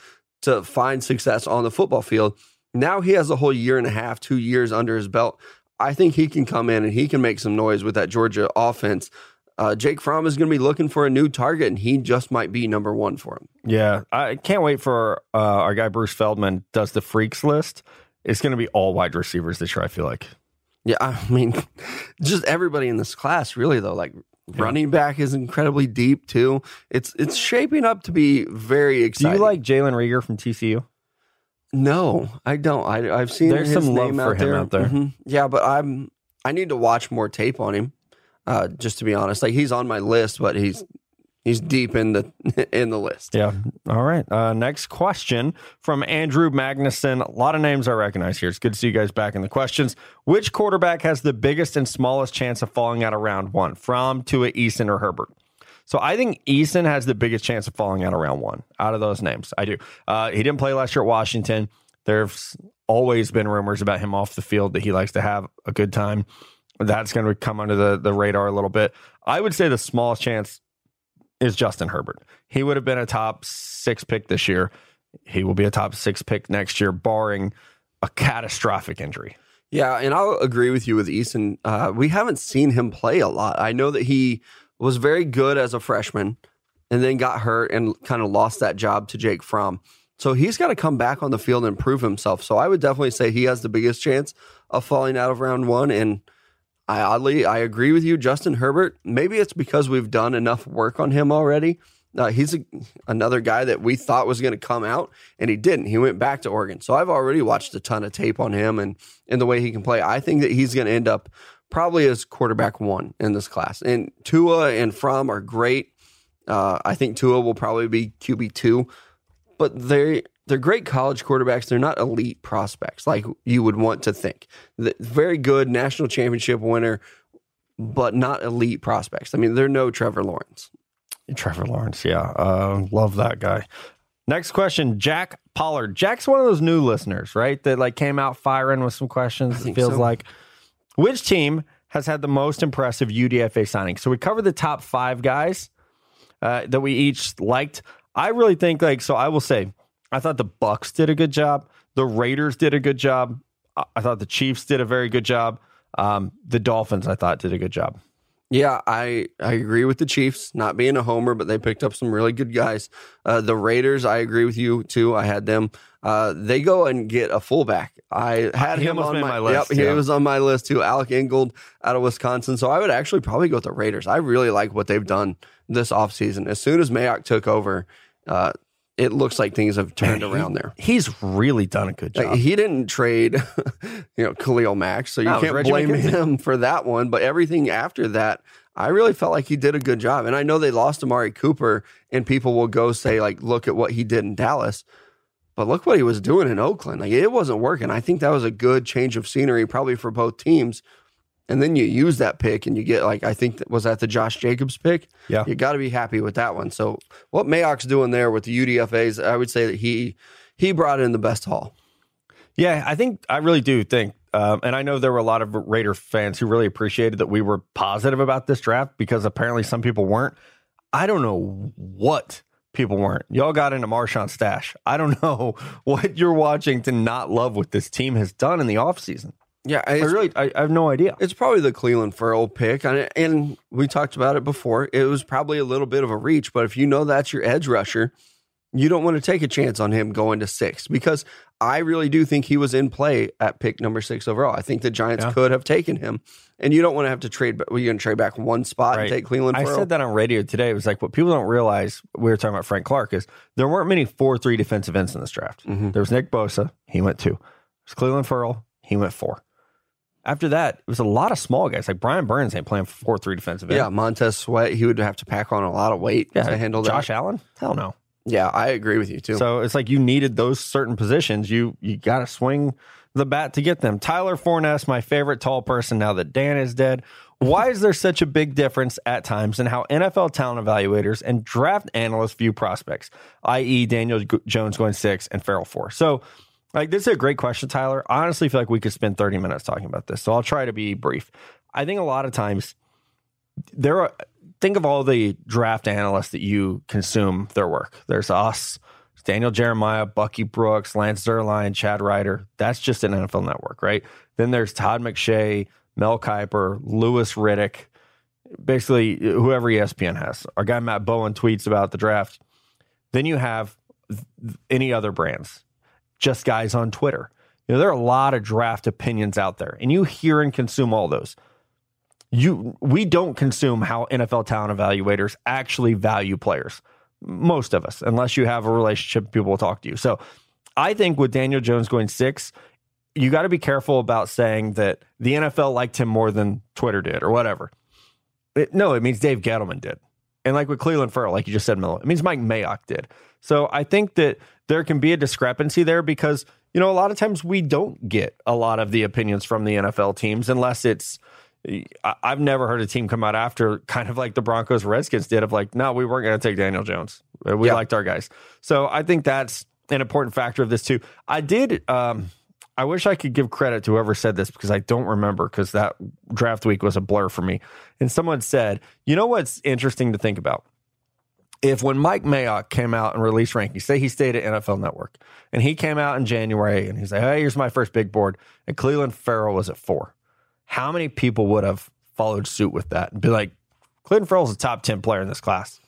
to find success on the football field. Now he has a whole year and a half, two years under his belt. I think he can come in and he can make some noise with that Georgia offense. Uh, Jake Fromm is going to be looking for a new target, and he just might be number one for him. Yeah, I can't wait for uh, our guy Bruce Feldman does the freaks list. It's going to be all wide receivers this year. I feel like. Yeah, I mean, just everybody in this class, really though. Like running back is incredibly deep too. It's it's shaping up to be very exciting. Do you like Jalen Reagor from TCU? No, I don't. I, I've seen There's some love for out him there. out there. Mhm. Yeah, but I'm I need to watch more tape on him. Uh, just to be honest, like he's on my list, but he's he's deep in the in the list. Yeah. All right. Uh, next question from Andrew Magnuson. A lot of names I recognize here. It's good to see you guys back in the questions. Which quarterback has the biggest and smallest chance of falling out of round one? From Tua, Eason, or Herbert? So I think Eason has the biggest chance of falling out of round one out of those names. I do. Uh, he didn't play last year at Washington. There's always been rumors about him off the field that he likes to have a good time. That's going to come under the, the radar a little bit. I would say the smallest chance is Justin Herbert. He would have been a top six pick this year. He will be a top six pick next year, barring a catastrophic injury. Yeah, and I'll agree with you with Eason. Uh, we haven't seen him play a lot. I know that he was very good as a freshman and then got hurt and kind of lost that job to Jake Fromm. So he's got to come back on the field and prove himself. So I would definitely say he has the biggest chance of falling out of round one. And I oddly, I agree with you, Justin Herbert. Maybe it's because we've done enough work on him already. Uh, he's a, another guy that we thought was going to come out, and he didn't. He went back to Oregon. So I've already watched a ton of tape on him and and the way he can play. I think that he's going to end up probably as quarterback one in this class. And Tua and Fromm are great. Uh, I think Tua will probably be QB two, but they they're great college quarterbacks. They're not elite prospects like you would want to think. The, very good national championship winner, but not elite prospects. I mean, they're no Trevor Lawrence. Trevor Lawrence, yeah. Uh, love that guy. Next question, Jack Pollard. Jack's one of those new listeners, right? That like came out firing with some questions. It feels so. like. Which team has had the most impressive UDFA signing? So we covered the top five guys uh, that we each liked. I really think like so. I will say, I thought the Bucks did a good job. The Raiders did a good job. I, thought the Chiefs did a very good job. Um, the Dolphins, I thought, did a good job. Yeah, I, I agree with the Chiefs, not being a homer, but they picked up some really good guys. Uh, the Raiders, I agree with you too. I had them. Uh, they go and get a fullback. I had He him on my, my list, Yep, he was on my list too. Alec Ingold out of Wisconsin. So I would actually probably go with the Raiders. I really like what they've done this offseason. As soon as Mayock took over, uh, it looks like things have turned Man, he- around there. He's really done a good job. Like, he didn't trade, you know, Khalil Mack, so you No, can't blame him for that one. But everything after that, I really felt like he did a good job. And I know they lost Amari Cooper, and people will go say like, "Look at what he did in Dallas," but look what he was doing in Oakland. Like it wasn't working. I think that was a good change of scenery, probably for both teams. And then you use that pick, and you get like I think that was that the Josh Jacobs pick. Yeah. you got to be happy with that one. So what Mayock's doing there with the UDFA's, I would say that he he brought in the best haul. Yeah, I think I really do think, um, and I know there were a lot of Raider fans who really appreciated that we were positive about this draft because apparently some people weren't. I don't know what people weren't. Y'all got into Marshawn Stash. I don't know what you're watching to not love what this team has done in the offseason. Yeah, I really, I, I have no idea. It's probably the Clelin Ferrell pick, and, and we talked about it before. It was probably a little bit of a reach, but if you know that's your edge rusher, you don't want to take a chance on him going to six because I really do think he was in play at pick number six overall. I think the Giants Yeah. could have taken him, and you don't want to have to trade. But well, you're going to trade back one spot Right. and take Cleveland I said that on radio today. It was like what people don't realize. We were talking about Frank Clark is there weren't many four three defensive ends in this draft. Mhm. There was Nick Bosa, he went two. There's Clelin Ferrell, he went four. After that, it was a lot of small guys like Brian Burns ain't playing four three defensive end. Yeah, Montez Sweat, he would have to pack on a lot of weight to handle Josh that. Allen, hell no. Yeah, I agree with you too. So it's like you needed those certain positions. You you got to swing the bat to get them. Tyler Forness, my favorite tall person now that Dan is dead. Why is there such a big difference at times in how NFL talent evaluators and draft analysts view prospects, i.e., Daniel Jones going six and Ferrell four? So, like, this is a great question, Tyler. I honestly feel like we could spend 30 minutes talking about this. So I'll try to be brief. I think a lot of times there are, think of all the draft analysts that you consume their work. There's us, Daniel Jeremiah, Bucky Brooks, Lance Zierlein, Chad Reuter. That's just an NFL network, right? Then there's Todd McShay, Mel Kiper, Louis Riddick, basically whoever ESPN has. Our guy Matt Bowen tweets about the draft. Then you have any other brands, just guys on Twitter. You know, there are a lot of draft opinions out there, and you hear and consume all those you we don't consume how NFL talent evaluators actually value players. Most of us, unless you have a relationship, people will talk to you. So I think with Daniel Jones going six, you got to be careful about saying that the NFL liked him more than Twitter did or whatever. It- no, it means Dave Gettleman did. And like with Clelin Ferrell, like you just said, Miller, it means Mike Mayock did. So I think that there can be a discrepancy there because, you know, a lot of times we don't get a lot of the opinions from the NFL teams unless it's, I've never heard a team come out after kind of like the Broncos Redskins did of like, no, we weren't going to take Daniel Jones. We Yeah. liked our guys. So I think that's an important factor of this too. I did. Um, I wish I could give credit to whoever said this because I don't remember because that draft week was a blur for me. And someone said, you know what's interesting to think about? If when Mike Mayock came out and released rankings, say he stayed at NFL Network and he came out in January and he's like, hey, here's my first big board, and Clelin Ferrell was at four, how many people would have followed suit with that and be like, Clelin Ferrell's a top 10 player in this class?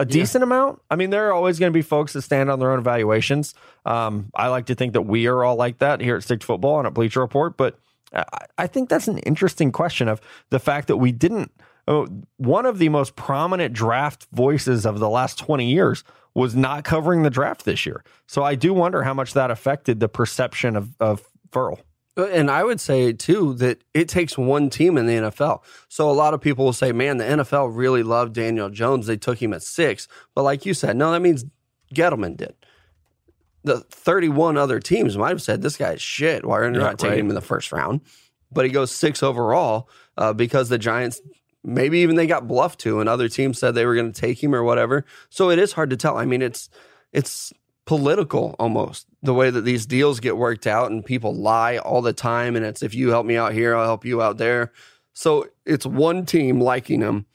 A decent amount. I mean, there are always going to be folks that stand on their own evaluations. Um, I like to think that we are all like that here at Stick Football and at Bleacher Report, but I, I think that's an interesting question of the fact that we didn't. Oh, one of the most prominent draft voices of the last 20 years was not covering the draft this year. So I do wonder how much that affected the perception of, of Ferrell. And I would say too that it takes one team in the NFL. So a lot of people will say, "Man, the NFL really loved Daniel Jones. They took him at six. But like you said, no, that means Gettleman did. The 31 other teams might have said this guy's shit. Why are they Yeah, not taking right. him in the first round? But he goes six overall uh, because the Giants, maybe even they got bluffed to, and other teams said they were going to take him or whatever. So it is hard to tell. I mean, it's it's political almost the way that these deals get worked out and people lie all the time and it's if you help me out here i'll help you out there so it's one team liking him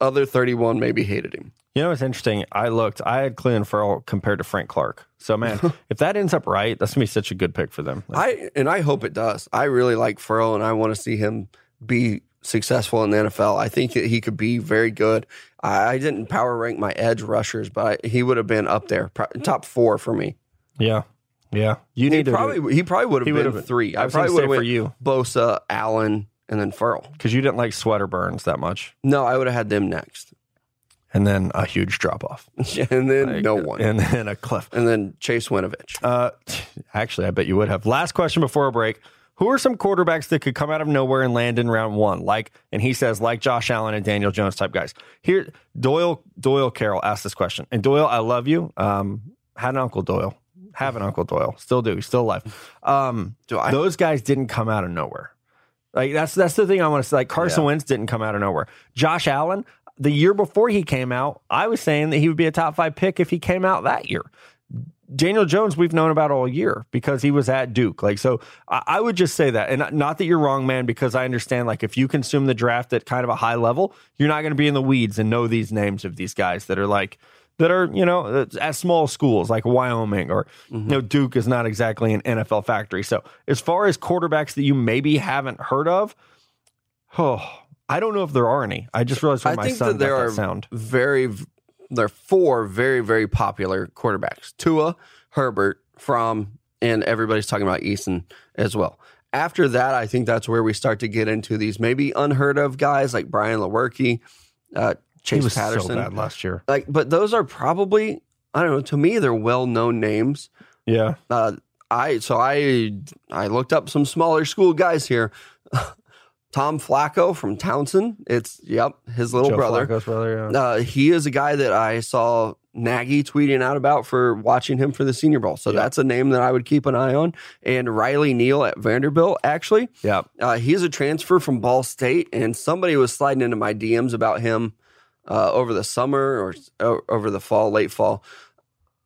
other 31 maybe hated him You know what's interesting? I looked. I had Clelin Ferrell compared to Frank Clark. So man, if that ends up right, that's gonna be such a good pick for them. i and i hope it does i really like Ferrell and i want to see him be successful in the nfl i think that he could be very good i, didn't power rank my edge rushers but I, he would have been up there pro- top four for me yeah, yeah. You he need to probably he probably would He have would've been been- three I i probably would have for you. bosa allen and then Ferrell. because you didn't like sweater burns that much, no i would have had them next and then a huge drop off, and then no one and then a cliff. and then Chase Winovich. Uh, actually, I bet you would have. Last question before a break. Who are some quarterbacks that could come out of nowhere and land in round one? Like, and he says, like Josh Allen and Daniel Jones type guys. Here, Doyle Doyle Carroll asked this question, and Doyle, I love you. Um, had an uncle Doyle, have an uncle Doyle, still do, he's still alive. Um, Do I? those guys didn't come out of nowhere. Like that's that's the thing I want to say. Like Carson Yeah. Wentz didn't come out of nowhere. Josh Allen, the year before he came out, I was saying that he would be a top five pick if he came out that year. Daniel Jones, we've known about all year because he was at Duke. Like, so I, I would just say that. And not that you're wrong, man, because I understand, like, if you consume the draft at kind of a high level, you're not going to be in the weeds and know these names of these guys that are like, that are, you know, uh, at small schools like Wyoming or, you mm-hmm. know, Duke is not exactly an NFL factory. So as far as quarterbacks that you maybe haven't heard of, oh, I don't know if there are any. I just realized when I my think son that there are that sound. very, there are four very, very popular quarterbacks: Tua, Herbert, Fromm, and everybody's talking about Eason as well. After that, I think that's where we start to get into these maybe unheard of guys like Brian Lewerke, uh, Chase was Patterson. so bad last year. Like, but those are probably I don't know. To me, they're well known names. Yeah. Uh, I so I I looked up some smaller school guys here. Tom Flacco from Towson. It's yep, his little Joe brother. Flacco's brother, yeah. Uh, he is a guy that I saw Nagy tweeting out about for watching him for the Senior Bowl. So Yeah. that's a name that I would keep an eye on. And Riley Neal at Vanderbilt, actually, Yeah. uh, he's a transfer from Ball State, and somebody was sliding into my DMs about him uh, over the summer or over the fall, late fall.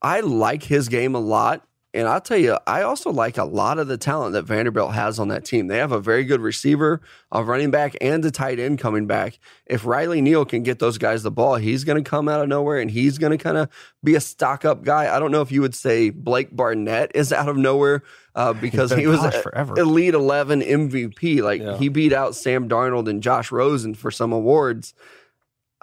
I like his game a lot. And I'll tell you, I also like a lot of the talent that Vanderbilt has on that team. They have a very good receiver, a running back, and a tight end coming back. If Riley Neal can get those guys the ball, he's going to come out of nowhere and he's going to kind of be a stock up guy. I don't know if you would say Blake Barnett is out of nowhere uh, because he was a- forever. elite 11 MVP. Like Yeah. he beat out Sam Darnold and Josh Rosen for some awards.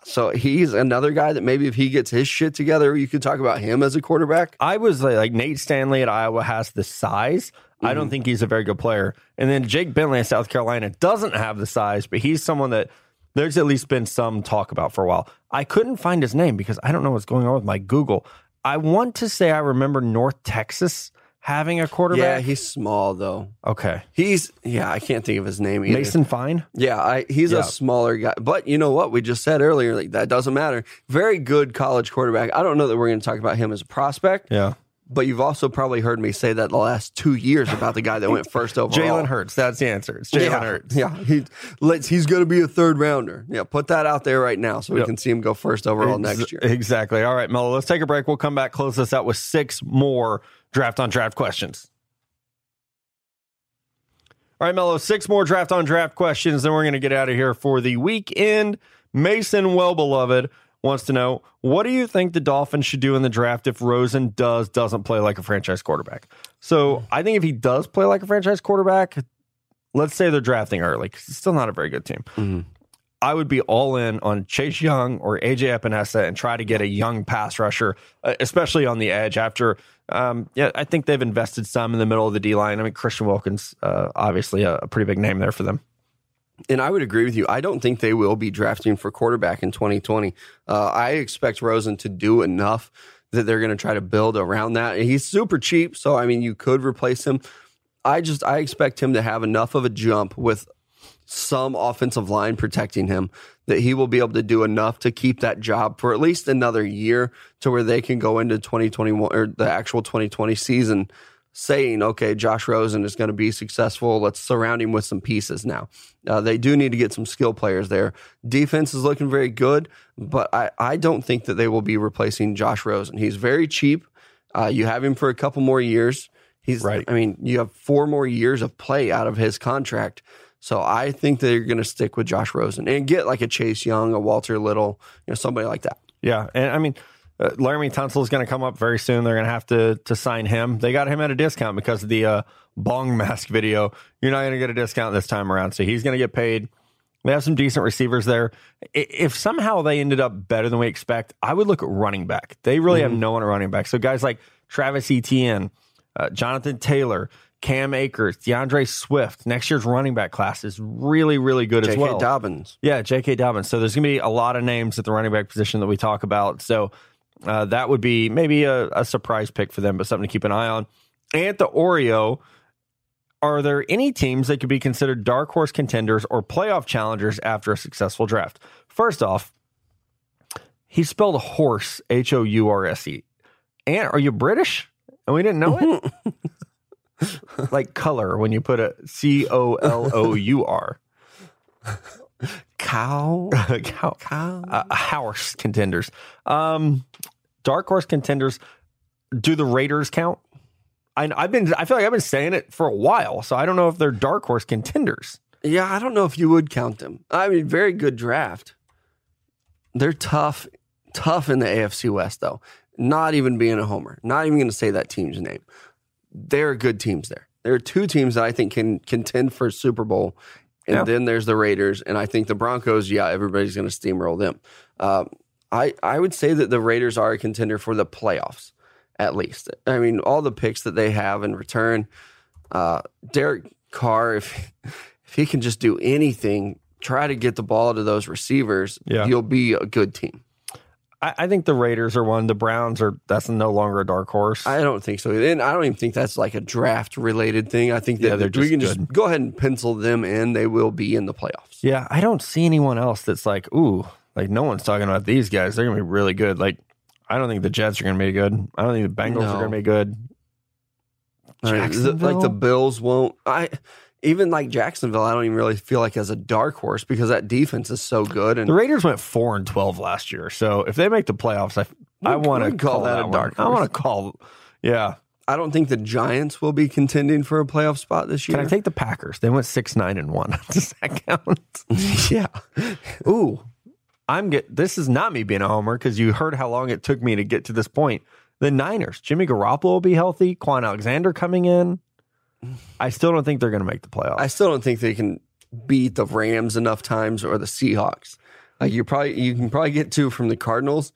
So he's another guy that maybe if he gets his shit together, you could talk about him as a quarterback. I was like, like Nate Stanley at Iowa has the size. I Mm-hmm. don't think he's a very good player. And then Jake Bentley at South Carolina doesn't have the size, but he's someone that there's at least been some talk about for a while. I couldn't find his name because I don't know what's going on with my Google. I want to say I remember North Texas having a quarterback? Yeah, he's small though. okay. He's yeah, I can't think of his name either. Mason Fine. Yeah, I, he's Yeah. a smaller guy, but you know what? We just said earlier, like that doesn't matter. Very good college quarterback. I don't know that we're going to talk about him as a prospect, Yeah. But you've also probably heard me say that the last two years about the guy that went first overall. Jalen Hurts. That's the answer. It's Jalen yeah, Hurts. Yeah, he, let's, he's going to be a third rounder. Yeah, put that out there right now so we Yep. can see him go first overall Ex- next year. Exactly. All right, Mello, let's take a break. We'll come back, close this out with six more draft on draft questions. All right, Mello, six more draft on draft questions. Then we're going to get out of here for the weekend. Mason, well beloved, wants to know what do you think the Dolphins should do in the draft if Rosen does doesn't play like a franchise quarterback? So I think if he does play like a franchise quarterback, let's say they're drafting early because it's still not a very good team. Mhm. I would be all in on Chase Young or AJ Epenesa and try to get a young pass rusher, uh, especially on the edge. After, um, yeah, I think they've invested some in the middle of the D line. I mean, Christian Wilkins, uh, obviously a, a pretty big name there for them. And I would agree with you. I don't think they will be drafting for quarterback in 2020. Uh, I expect Rosen to do enough that they're going to try to build around that. He's super cheap, so I mean, you could replace him. I just I expect him to have enough of a jump with some offensive line protecting him that he will be able to do enough to keep that job for at least another year to where they can go into 2021 or the actual 2020 season saying, okay, Josh Rosen is going to be successful. Let's surround him with some pieces now. Uh, they do need to get some skill players there. Defense is looking very good, but I, I don't think that they will be replacing Josh Rosen. He's very cheap. Uh, you have him for a couple more years. He's Right. I mean, you have four more years of play out of his contract. So I think they're going to stick with Josh Rosen and get like a Chase Young, a Walker Little, you know, somebody like that. Yeah, and I mean, uh, Laremy Tunsil is going to come up very soon. They're going to have to to sign him. They got him at a discount because of the uh, bong mask video. You're not going to get a discount this time around, so he's going to get paid. They have some decent receivers there. If somehow they ended up better than we expect, I would look at running back. They really have no one at running back. So guys like Travis Etienne, uh, Jonathan Taylor, Cam Akers, D'Andre Swift. Next year's running back class is really, really good as well. J.K. Dobbins. Yeah, J.K. Dobbins. So there's going to be a lot of names at the running back position that we talk about. So uh, that would be maybe a, a surprise pick for them, but something to keep an eye on. And the Oreo, are there any teams that could be considered dark horse contenders or playoff challengers after a successful draft? First off, he spelled horse H O U R S E. And are you British? And we didn't know it? like color when you put a C O L O U R. Cow. Cow Cow. uh, horse contenders. Um, dark horse contenders. Do the Raiders count? I, I've been. I feel like I've been saying it for a while, so I don't know if they're dark horse contenders. Yeah, I don't know if you would count them. I mean, very good draft. They're tough, tough in the AFC West, though. Not even being a homer. Not even going to say that team's name. There are good teams there. There are two teams that I think can contend for Super Bowl, and Yeah. then there's the Raiders, and I think the Broncos. Yeah, everybody's going to steamroll them. Um, I I would say that the Raiders are a contender for the playoffs, at least. I mean, all the picks that they have in return. Uh, Derek Carr, if if he can just do anything, try to get the ball to those receivers, Yeah. you'll be a good team. I, I think the Raiders are one. The Browns are. That's no longer a dark horse. I don't think so. And I don't even think that's like a draft related thing. I think that Yeah, they're we can good. just go ahead and pencil them in. They will be in the playoffs. yeah, I don't see anyone else that's like, ooh, like no one's talking about these guys. They're gonna be really good. Like, I don't think the Jets are gonna be good. I don't think the Bengals No. are gonna be good. The- like the Bills won't. I even like Jacksonville. I don't even really feel like as a dark horse because that defense is so good. And The Raiders went four and twelve last year, so if they make the playoffs, I I want to we call that a one. dark I want to call, yeah. I don't think the Giants will be contending for a playoff spot this year. Can I take the Packers? They went six nine and one. Does that count? yeah. Ooh, I'm get. This is not me being a homer because you heard how long it took me to get to this point. The Niners, Jimmy Garoppolo will be healthy. Kwon Alexander coming in. I still don't think they're going to make the playoffs. I still don't think they can beat the Rams enough times or the Seahawks. Like you probably you can probably get two from the Cardinals.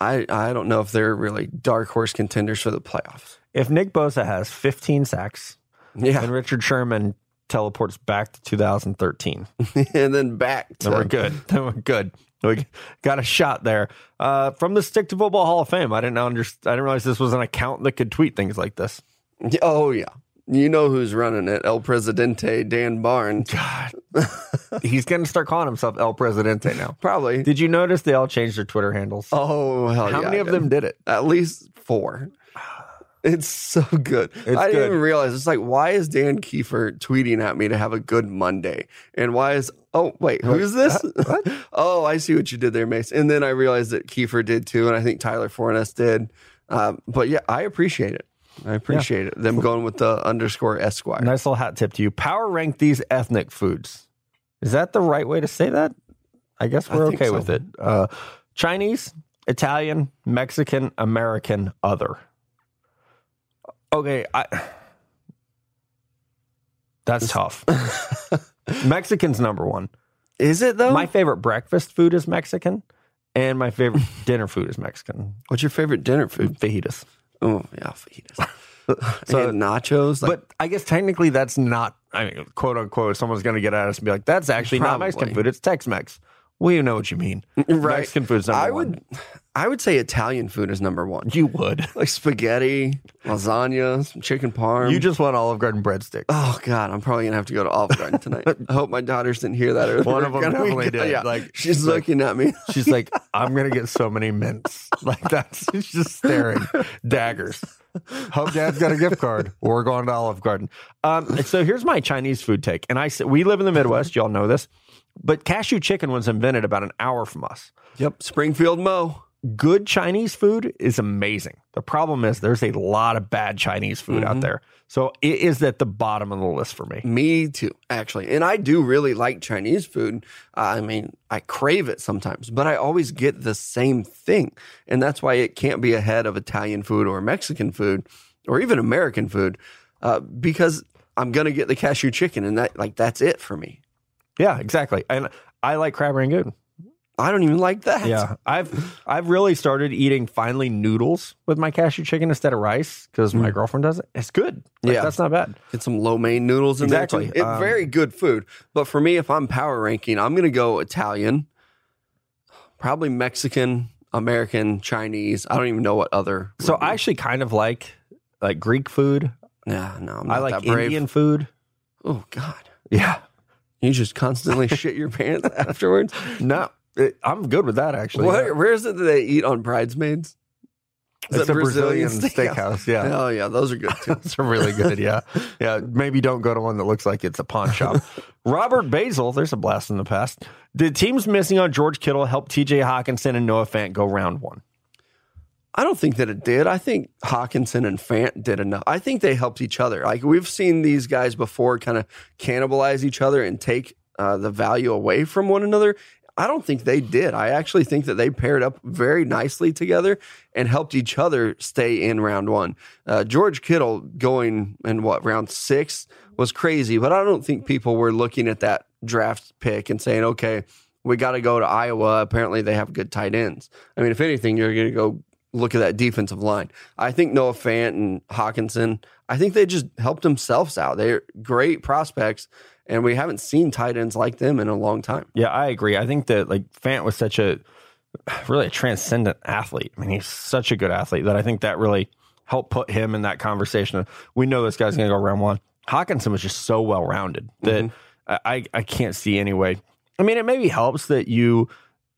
I I don't know if they're really dark horse contenders for the playoffs. if Nick Bosa has 15 sacks Yeah, and Richard Sherman teleports back to 2013, and then back to then we're good. Then we're good. We got a shot there uh, from the Stick to Football Hall of Fame. I didn't understand. I didn't realize this was an account that could tweet things like this. Oh yeah, you know who's running it? El Presidente, Dan Barnes. God, he's going to start calling himself El Presidente now. Probably. Did you notice they all changed their Twitter handles? oh hell yeah. How yeah, many I of did. them did it? At least four. It's so good. It's I didn't good. even realize. It's like, why is Dan Kiefer tweeting at me to have a good Monday? And why is, oh, wait, who's this? oh, I see what you did there, Mace. And then I realized that Kiefer did too. And I think Tyler Fornes did. Um, but yeah, I appreciate it. I appreciate it. Them going with the underscore Esquire. Nice little hat tip to you. Power rank these ethnic foods. Is that the right way to say that? I guess we're think okay so. with it. Uh, Chinese, Italian, Mexican, American, other. Okay, I. That's tough. Mexican's number one. Is it though? My favorite breakfast food is Mexican, and my favorite dinner food is Mexican. What's your favorite dinner food? Fajitas. Oh, yeah, fajitas. So- and nachos. Like, But I guess technically that's not, I mean, quote unquote, someone's going to get at us and be like, that's actually not Mexican Probably. food. It's Tex Mex. Well, you know what you mean. Right. Mexican food's number I one. would, I would say Italian food is number one. You would. Like spaghetti, lasagna, some chicken parm. You just want Olive Garden breadsticks. Oh God, I'm probably gonna have to go to Olive Garden tonight. I hope my daughters didn't hear that. One of them gonna definitely did. Yeah, Like, she's like- looking at me. She's like, I'm going to get so many mints. Like, that's, she's just staring. Daggers. Hope dad's got a gift card. We're going to Olive Garden. Um, so here's my Chinese food take. And I said, we live in the Midwest. Y'all know this. But cashew chicken was invented about an hour from us. Yep, Springfield Mo. good Chinese food is amazing. The problem is there's a lot of bad Chinese food out there. So it is at the bottom of the list for me. Me too, actually. And I do really like Chinese food. I mean, I crave it sometimes, but I always get the same thing. And that's why it can't be ahead of Italian food or Mexican food or even American food uh, because I'm going to get the cashew chicken and that like that's it for me. Yeah, exactly. And I like crab rangoon. I don't even like that. Yeah, I've I've really started eating finally noodles with my cashew chicken instead of rice because my girlfriend does it. It's good. Like, Yeah. that's not bad. Get some lo mein noodles in Exactly. there too. Um, very good food. But for me, if I'm power ranking, I'm going to go Italian, probably Mexican, American, Chinese. I don't even know what other. So I actually kind of like like Greek food. Yeah, no, I'm I like. Indian food. Oh God, Yeah. You just constantly shit your pants afterwards. No, it, I'm good with that actually. Where, where is it that they eat on bridesmaids? Is It's a Brazilian steakhouse. Yeah. Oh yeah, those are good too. Those are really good. Yeah. Yeah. Maybe don't go to one that looks like it's a pawn shop. Robert Basil, there's a blast in the past. Did teams missing on George Kittle help TJ Hockenson and Noah Fant go round one? I don't think that it did. I think Hockenson and Fant did enough. I think they helped each other. Like we've seen these guys before kind of cannibalize each other and take uh, the value away from one another. I don't think they did. I actually think that they paired up very nicely together and helped each other stay in round one. Uh, George Kittle going in what round six was crazy, but I don't think people were looking at that draft pick and saying, okay, we got to go to Iowa. Apparently, they have good tight ends. I mean, if anything, you're going to go look at that defensive line. I think Noah Fant and Hockenson, I think they just helped themselves out. They're great prospects, and we haven't seen tight ends like them in a long time. Yeah, I agree. I think that like Fant was such a really a transcendent athlete. I mean, he's such a good athlete that I think that really helped put him in that conversation. of, We know this guy's going to go round one. Hockenson was just so well rounded that mm-hmm. I I can't see any way. I mean, it maybe helps that you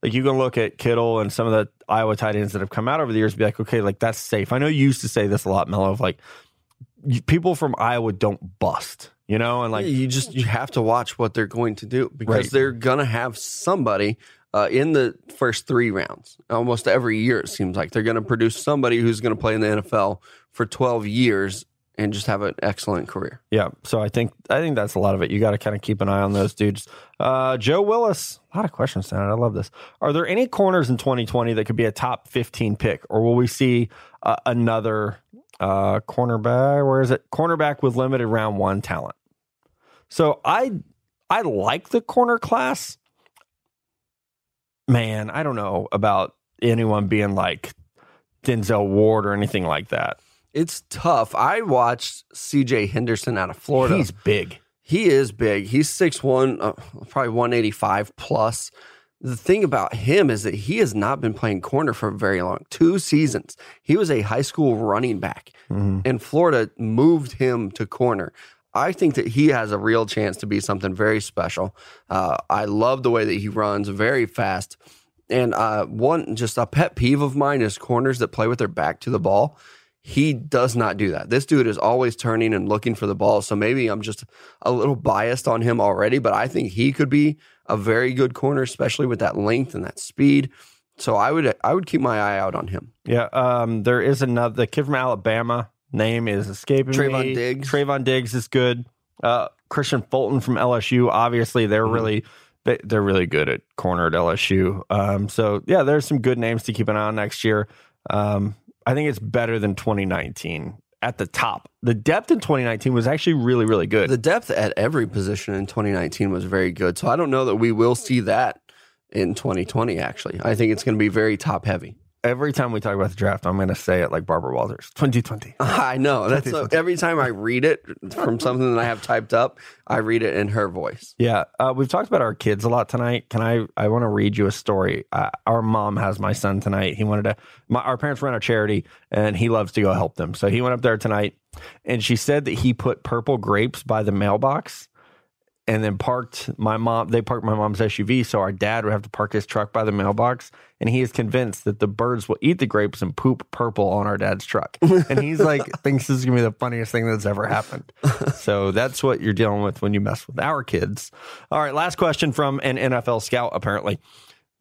like you can look at Kittle and some of the Iowa tight ends that have come out over the years, and be like, okay, like that's safe. I know you used to say this a lot, Mello, of like you, people from Iowa don't bust, you know, and like you just you have to watch what they're going to do because Right. they're going to have somebody uh, in the first three rounds. Almost every year, it seems like they're going to produce somebody who's going to play in the NFL for 12 years and just have an excellent career. Yeah, so I think I think that's a lot of it. You got to kind of keep an eye on those dudes. Uh, Joe Willis, a lot of questions tonight. I love this. Are there any corners in 2020 that could be a top 15 pick, or will we see uh, another uh, cornerback? Where is it? Cornerback with limited round one talent. So I I like the corner class. Man, I don't know about anyone being like Denzel Ward or anything like that. It's tough. I watched CJ Henderson out of Florida. He's big. He is big. He's 6'1, uh, probably 185 plus. The thing about him is that he has not been playing corner for very long. Two seasons. He was a high school running back, and Florida moved him to corner. I think that he has a real chance to be something very special. Uh, I love the way that he runs, very fast. And uh, one, just a pet peeve of mine is corners that play with their back to the ball. He does not do that. This dude is always turning and looking for the ball. So maybe I'm just a little biased on him already, but I think he could be a very good corner, especially with that length and that speed. So I would I would keep my eye out on him. Yeah, um, there is another the kid from Alabama. Name is escaping Trevon me. Diggs. Trevon Diggs is good. Uh, Kristian Fulton from LSU. Obviously, they're Mhm. really they, they're really good at corner at LSU. Um, so yeah, there's some good names to keep an eye on next year. Um, I think it's better than 2019 at the top. The depth in 2019 was actually really really good. The depth at every position in 2019 was very good. So I don't know that we will see that in 2020 actually. I think it's going to be very top heavy. Every time we talk about the draft, I'm going to say it like Barbara Walters. 2020. I know. That's so, every time I read it from something that I have typed up, I read it in her voice. Yeah, uh, we've talked about our kids a lot tonight. Can I? I want to read you a story. Uh, our mom has my son tonight. He wanted to. My, our parents run a charity, and he loves to go help them. So he went up there tonight, and she said that he put purple grapes by the mailbox, and then parked my mom. They parked my mom's SUV, so our dad would have to park his truck by the mailbox. And he is convinced that the birds will eat the grapes and poop purple on our dad's truck. And he's like, thinks this is gonna be the funniest thing that's ever happened. So that's what you're dealing with when you mess with our kids. All right, last question from an NFL scout, apparently.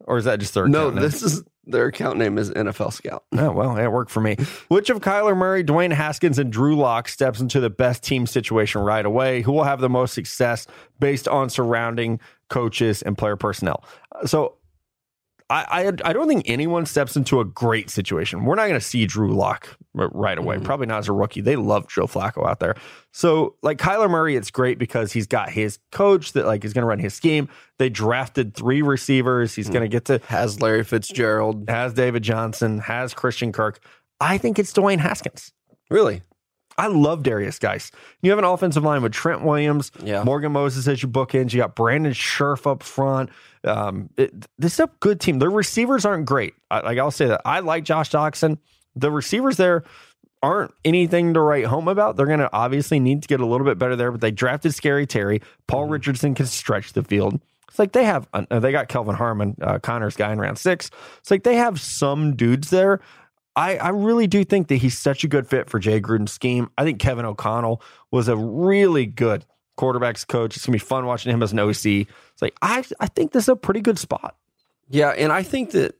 Or is that just their No, this is their account name is NFL Scout. Oh, well, it worked for me. Which of Kyler Murray, Dwayne Haskins, and Drew Lock steps into the best team situation right away? Who will have the most success based on surrounding coaches and player personnel? Uh, So I, I, I don't think anyone steps into a great situation. We're not going to see Drew Lock right away. Mhm. Probably not as a rookie. They love Joe Flacco out there. So like Kyler Murray, it's great because he's got his coach that like is going to run his scheme. They drafted three receivers. He's going to get to Has Larry Fitzgerald. has David Johnson, has Christian Kirk. I think it's Dwayne Haskins. Really? I love Derrius Guice. You have an offensive line with Trent Williams, Yeah. Morgan Moses as your bookends. You got Brandon Scherff up front. Um, it, this is a good team. Their receivers aren't great. I, like I'll say that. I like Josh Doctson. The receivers there aren't anything to write home about. They're going to obviously need to get a little bit better there, but they drafted Scary Terry. Paul Richardson can stretch the field. It's like they have, uh, they got Kelvin Harmon, uh, Connor's guy in round six. It's like they have some dudes there. I, I really do think that he's such a good fit for Jay Gruden's scheme. I think Kevin O'Connell was a really good quarterbacks coach. It's gonna be fun watching him as an OC. It's like I I think this is a pretty good spot. Yeah, and I think that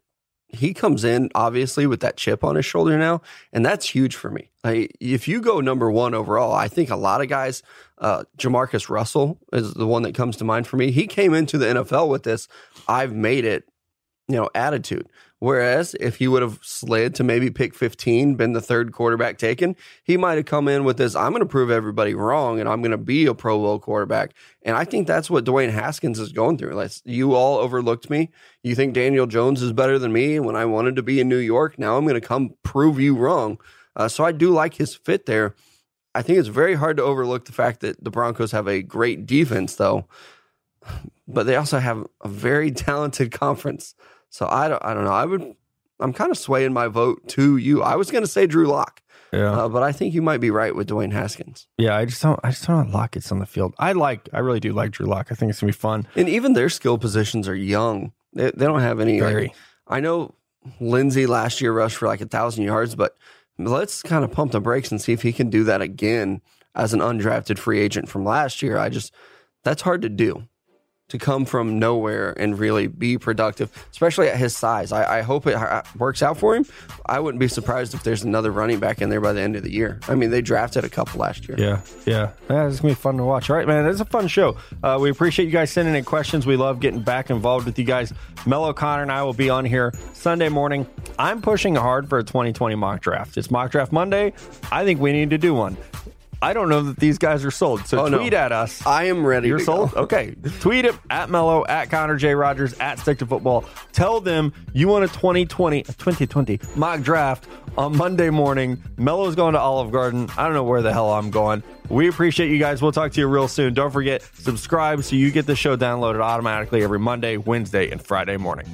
he comes in obviously with that chip on his shoulder now, and that's huge for me. If you go number one overall, I think a lot of guys, uh, Jamarcus Russell is the one that comes to mind for me. He came into the NFL with this, I've made it, you know, attitude. Whereas if he would have slid to maybe pick 15, been the third quarterback taken, he might have come in with this, I'm going to prove everybody wrong and I'm going to be a Pro Bowl quarterback. And I think that's what Dwayne Haskins is going through. Like, you all overlooked me. You think Daniel Jones is better than me when I wanted to be in New York. Now I'm going to come prove you wrong. Uh, so I do like his fit there. I think it's very hard to overlook the fact that the Broncos have a great defense, though, but they also have a very talented conference. So I don't, I don't know. I would, I'm kind of swaying my vote to you. I was going to say Drew Lock, Yeah, uh, but I think you might be right with Dwayne Haskins. yeah. I just don't I just don't want Lockett's on the field. I like I really do like Drew Lock. I think it's gonna be fun. And even their skill positions are young. They, they don't have any. like- I know Lindsay last year rushed for like a thousand yards, but let's kind of pump the brakes and see if he can do that again as an undrafted free agent from last year. I just that's hard to do to come from nowhere and really be productive, especially at his size. I, I hope it works out for him. I wouldn't be surprised if there's another running back in there by the end of the year. I mean, they drafted a couple last year. Yeah, yeah. Yeah, it's gonna be fun to watch. All right, man. It's a fun show. Uh, we appreciate you guys sending in questions. We love getting back involved with you guys. Mello Connor and I will be on here Sunday morning. I'm pushing hard for a 2020 mock draft. It's mock draft Monday. I think we need to do one. I don't know that these guys are sold. So Oh, no. tweet at us. I am ready. You're sold? Go. Okay. Tweet it at Mello, at Connor J. Rogers, at Stick to Football. Tell them you want a 2020, a 2020 mock draft on Monday morning. Mello's going to Olive Garden. I don't know where the hell I'm going. We appreciate you guys. We'll talk to you real soon. Don't forget, subscribe so you get the show downloaded automatically every Monday, Wednesday, and Friday morning.